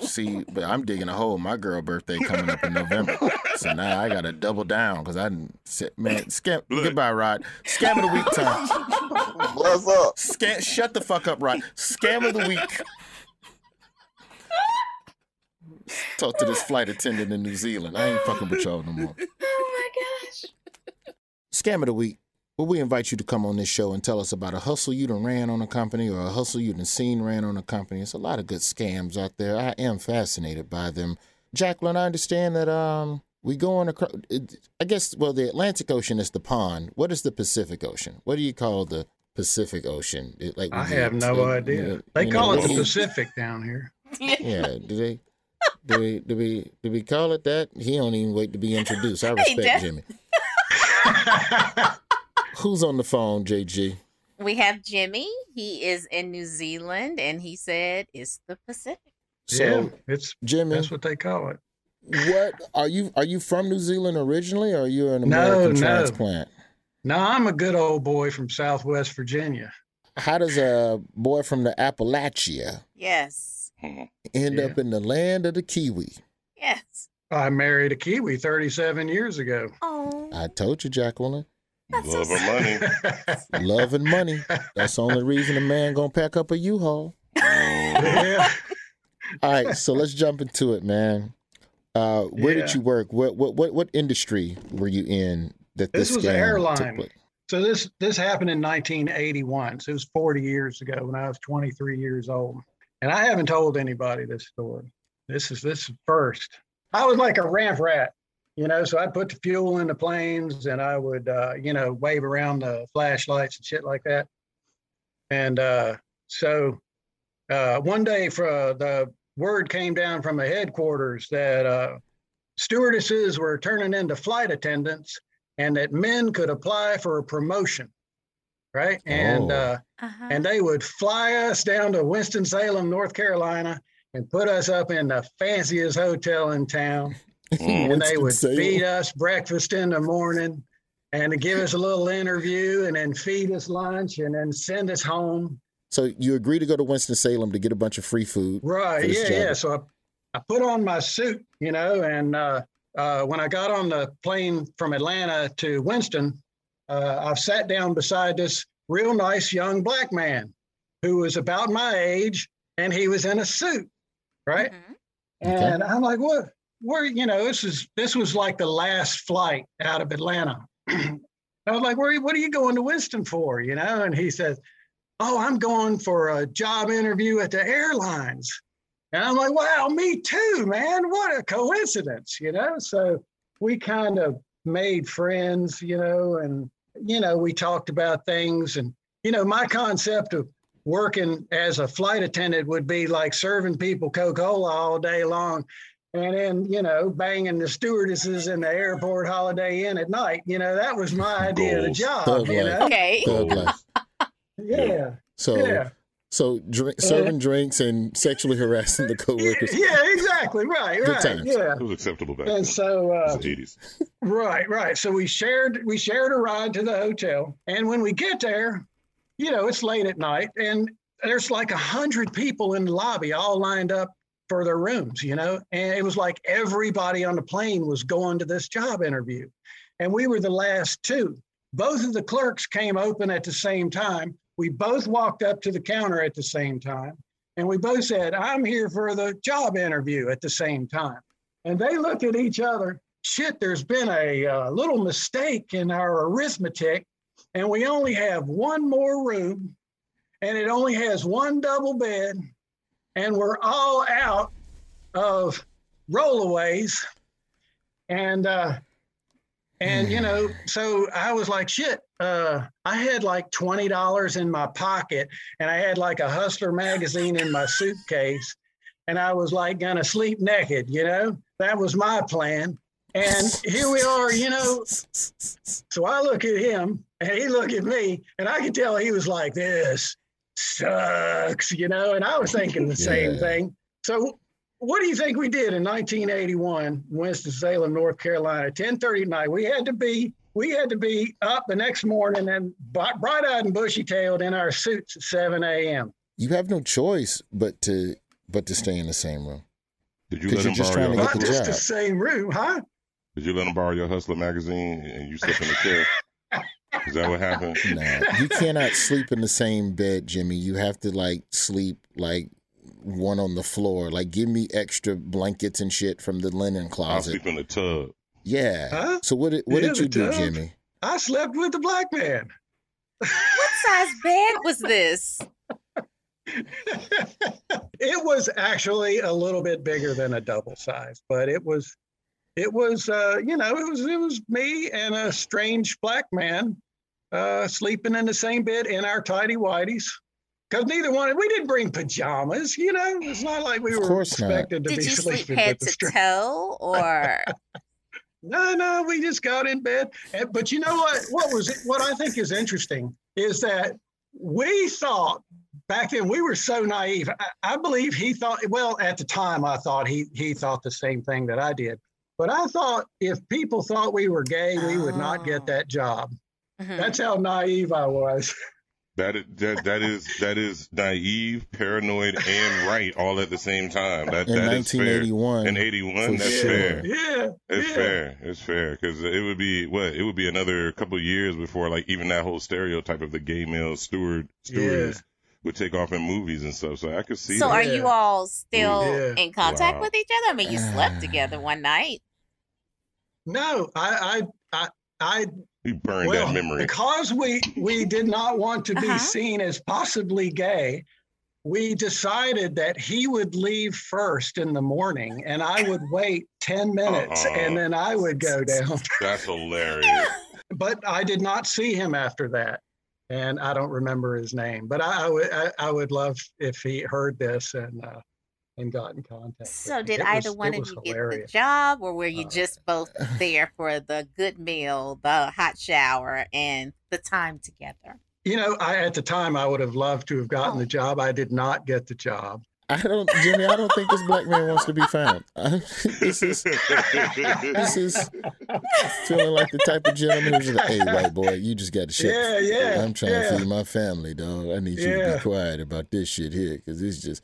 See, but I'm digging a hole. My girl birthday coming up in November, so now I got to double down because I didn't. Sit, man, scam. Goodbye, Rod. Scam of the week time. What's up? Scam. Shut the fuck up, Rod. Scam of the week. Talk to this flight attendant in New Zealand. I ain't fucking with y'all no more. Oh my gosh. Scam of the week. Well, we invite you to come on this show and tell us about a hustle you done ran on a company or a hustle you done seen ran on a company. It's a lot of good scams out there. I am fascinated by them. Jacqueline, I understand that um We going across. I guess. Well, the Atlantic Ocean is the pond. What is the Pacific Ocean? What do you call the Pacific Ocean? It, like I have no you- idea. you- They call know, it the Pacific down here. Yeah. Do they? Do we? Do we? Do we call it that? He don't even wait to be introduced. I respect does. Jimmy. Who's on the phone, JG? We have Jimmy. He is in New Zealand, and he said it's the Pacific. So, yeah, it's Jimmy. That's what they call it. What are you? Are you from New Zealand originally, or are you an American no. transplant? No, I'm a good old boy from Southwest Virginia. How does a boy from the Appalachia Yes. end up in the land of the Kiwi? Yes. I married a Kiwi 37 years ago. Oh. I told you, Jacqueline. Love and money. Love and money. That's the only reason a man gonna pack up a U-Haul. Yeah. All right, so let's jump into it, man. Uh, where did you work? What what what what industry were you in that this, This was an scam took airline. place? So this this happened in 1981. So it was 40 years ago when I was 23 years old. And I haven't told anybody this story. This is this is first. I was like a ramp rat, you know. So I'd put the fuel in the planes, and I would, uh, you know, wave around the flashlights and shit like that. And uh, so uh, one day, for the word came down from the headquarters that uh, stewardesses were turning into flight attendants and that men could apply for a promotion right and Oh. uh, and they would fly us down to winston-salem north carolina and put us up in the fanciest hotel in town and they would Winston-Salem. feed us breakfast in the morning and give us a little interview and then feed us lunch and then send us home So you agreed to go to Winston Salem to get a bunch of free food. Right. Yeah. job. Yeah. So I, I put on my suit, you know, and uh, uh, when I got on the plane from Atlanta to Winston, uh, I sat down beside this real nice young black man who was about my age and he was in a suit. Right. And I'm like, what? Where, you know, this is, this was like the last flight out of Atlanta. I was like, where, what are you going to Winston for? You know? And he says, oh, I'm going for a job interview at the airlines. And I'm like, wow, me too, man. What a coincidence, you know? So we kind of made friends, you know, and, you know, we talked about things. And, you know, my concept of working as a flight attendant would be like serving people Coca Cola all day long and then, you know, banging the stewardesses in the airport holiday inn at night. You know, that was my idea of the job, Thug you life. know? Okay. Thug. Yeah. So Yeah. so drink, serving drinks and sexually harassing the coworkers. Yeah, exactly. Right, Good right. times. Yeah. It was acceptable back And then. so uh, It was 80s. Right, right. So we shared we shared a ride to the hotel, and when we get there, you know, it's late at night, and there's like a hundred people in the lobby, all lined up for their rooms. You know, and it was like everybody on the plane was going to this job interview, and we were the last two. Both of the clerks came open at the same time. We both walked up to the counter at the same time, and we both said, "I'm here for the job interview" at the same time. And they looked at each other. Shit, there's been a uh, little mistake in our arithmetic, and we only have one more room, and it only has one double bed, and we're all out of rollaways. And uh, and you know, so I was like, shit. Uh, I had like twenty dollars in my pocket, and I had like a Hustler magazine in my suitcase, and I was like gonna sleep naked. You know, that was my plan. And here we are, you know. So I look at him, and he looked at me, and I could tell he was like, "This sucks," you know. And I was thinking the same thing. So what do you think we did in 1981, Winston Salem, North Carolina, 10:30 at night? We had to be we had to be up the next morning and bright eyed and bushy tailed in our suits at 7 a.m. You have no choice but to but to stay in the same room. Did you let you're him just borrow your Not just the same room, huh? Did you let him borrow your Hustler magazine and you slept in the chair? Is that what happened? Nah, you cannot sleep in the same bed, Jimmy. You have to like sleep like one on the floor. Like, give me extra blankets and shit from the linen closet. I'll closet. sleep in the tub. Yeah. Huh? So what did what Yeah, did you do, tub. Jimmy? I slept with the black man. What size bed was this? it was actually a little bit bigger than a double size, but it was it was, uh, you know, it was it was me and a strange black man uh, sleeping in the same bed in our tidy whities. Because neither one, we didn't bring pajamas, you know. It's not like we Of were course not. expected to Did be you sleep head with to strange. toe or? No, no, we just got in bed. And- But you know what? What was it? What I think is interesting is that we thought back then we were so naive. I, I believe he thought. Well, at the time, I thought he he thought the same thing that I did. But I thought if people thought we were gay, we would not get that job. Mm-hmm. That's how naive I was. That is, that that is that is naive, paranoid, and right all at the same time. That In that is fair. 1981, In eighty one, that's sure. fair. Yeah, It's yeah. fair. It's fair because it would be what it would be another couple of years before like even that whole stereotype of the gay male steward stewardess would take off in movies and stuff. So I could see. So that. are you all still Yeah. in contact Wow. with each other? I mean, you slept together one night. No, I I I, I We burned well, that memory. because we we did not want to be Uh-huh. seen as possibly gay. We decided that he would leave first in the morning, and I would wait ten minutes, Uh-uh. and then I would go down. That's hilarious. but I did not see him after that, and I don't remember his name. But I, I would I, I would love if he heard this and uh, and got in contact. So did It either was- one of you get the job, or were you just both there for the good meal, the hot shower, and the time together? You know, I at the time I would have loved to have gotten the job. I did not get the job. I don't, Jimmy. I don't think this black man wants to be found. this is this is feeling like the type of gentleman who's like, "Hey, white boy, you just got to shut. Yeah, yeah, I'm trying yeah. to feed my family, dog. I need you to be quiet about this shit here, because it's just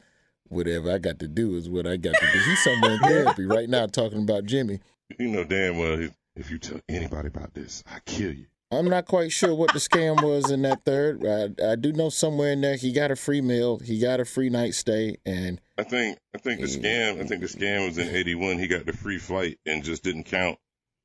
whatever I got to do is what I got to do. He's somewhere in therapy right now talking about Jimmy. You know damn well if, if you tell anybody about this, I kill you. I'm not quite sure what the scam was in that third. I, I do know somewhere in there he got a free meal, he got a free night stay, and I think I think the scam I think the scam was in eighty one. He got the free flight and just didn't count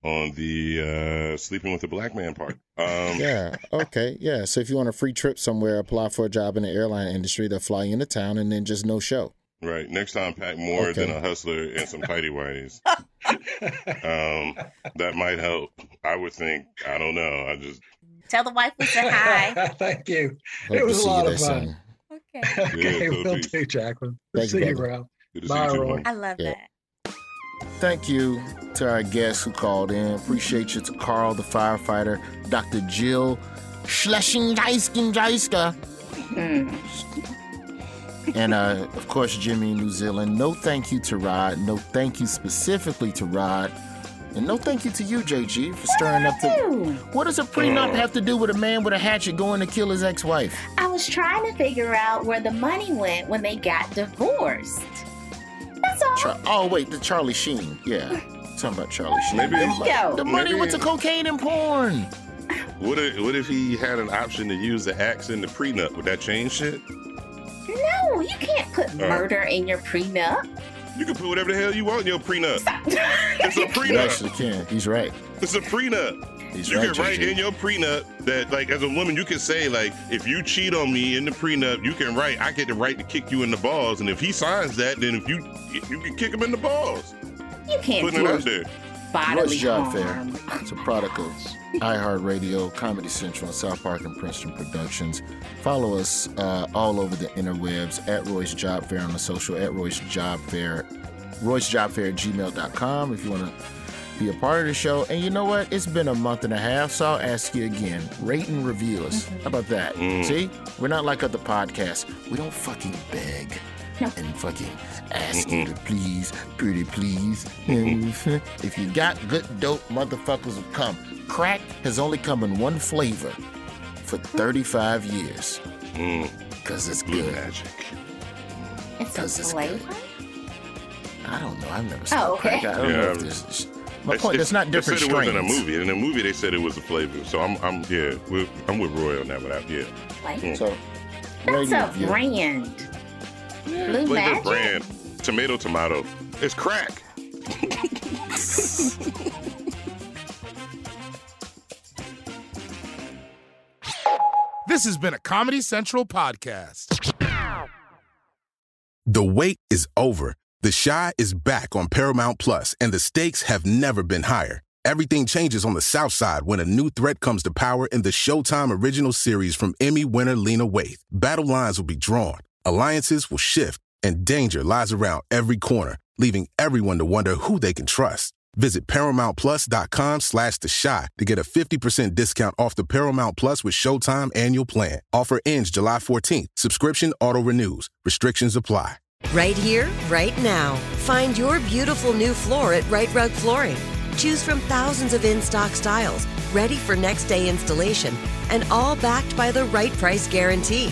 on the uh, sleeping with the black man part. Um, yeah, okay, yeah. So if you want a free trip somewhere, apply for a job in the airline industry. They'll fly you into town, and then just no show. Right. Next time, pack more Okay. than a hustler and some tidy whities. um, that might help. I would think. I don't know. I just Tell the wife we said hi. Thank you. Hope it was a lot of fun. soon. Okay, Yeah, so will peace. do, Jacqueline. Thank see you, you, brother. Ralph. Good to see Bye, you, too, Roy. I love Yeah. that. Thank you to our guests who called in. Appreciate you to Carl, the firefighter, Dr. Jill Schlesingeiskengeiska, and uh, of course Jimmy in New Zealand. No thank you to Rod. No thank you specifically to Rod. And no thank you to you, JG, for stirring up the. What does a prenup have to do with a man with a hatchet going to kill his ex-wife? I was trying to figure out where the money went when they got divorced. That's all. Char- oh wait, the Charlie Sheen. Yeah, talking about Charlie Sheen. Maybe- the, mo- the money Maybe- went to cocaine and porn. What if what if he had an option to use the axe in the prenup? Would that change shit? No, you can't put murder in your prenup. You can put whatever the hell you want in your prenup. It's a You prenup. actually can. He's right. It's a prenup. He's you right, can write JG. in your prenup that, like, as a woman, you can say, like, if you cheat on me in the prenup, you can write, I get the right to kick you in the balls. And if he signs that, then if you you can kick him in the balls. You can't Putting it do out there. Bodily Roy's Job harm. Fair. It's a product of iHeartRadio, Comedy Central, and South Park and Princeton Productions. Follow us uh, all over the interwebs at Roy's Job Fair on the social, at Roy's Job Fair, Roy's Job Fair at gmail.com if you want to be a part of the show. And you know what? It's been a month and a half, so I'll ask you again. Rate and review us. How about that? Mm. See? We're not like other podcasts. We don't fucking beg and fucking ask to please, pretty please. if you got good dope, motherfuckers will come. Crack has only come in one flavor for 35 years. Mm. Because it's Blue good. magic. It's a this flavor. I don't know. I've never seen Oh, okay. crack. I don't know Yeah. if there's. My point, it's- it's not different They said strains. it wasn't a movie. In the movie, they said it was a flavor. So I'm, I'm, yeah, with, I'm with Roy on that one. Yeah. Flavor. Mm. So, That's a review. brand. Blue Flavor Magic. brand, tomato, tomato. It's crack. This has been a Comedy Central podcast. The wait is over. The Chi is back on Paramount Plus, and the stakes have never been higher. Everything changes on the South Side when a new threat comes to power in the Showtime original series from Emmy winner Lena Waithe. Battle lines will be drawn, alliances will shift, and danger lies around every corner, leaving everyone to wonder who they can trust. Visit ParamountPlus.com slash The Chi to get a 50% discount off the Paramount Plus with Showtime annual plan. Offer ends July 14th. Subscription auto-renews. Restrictions apply. Right here, right now. Find your beautiful new floor at Rite Rug Flooring. Choose from thousands of in stock styles, ready for next day installation, and all backed by the right price guarantee.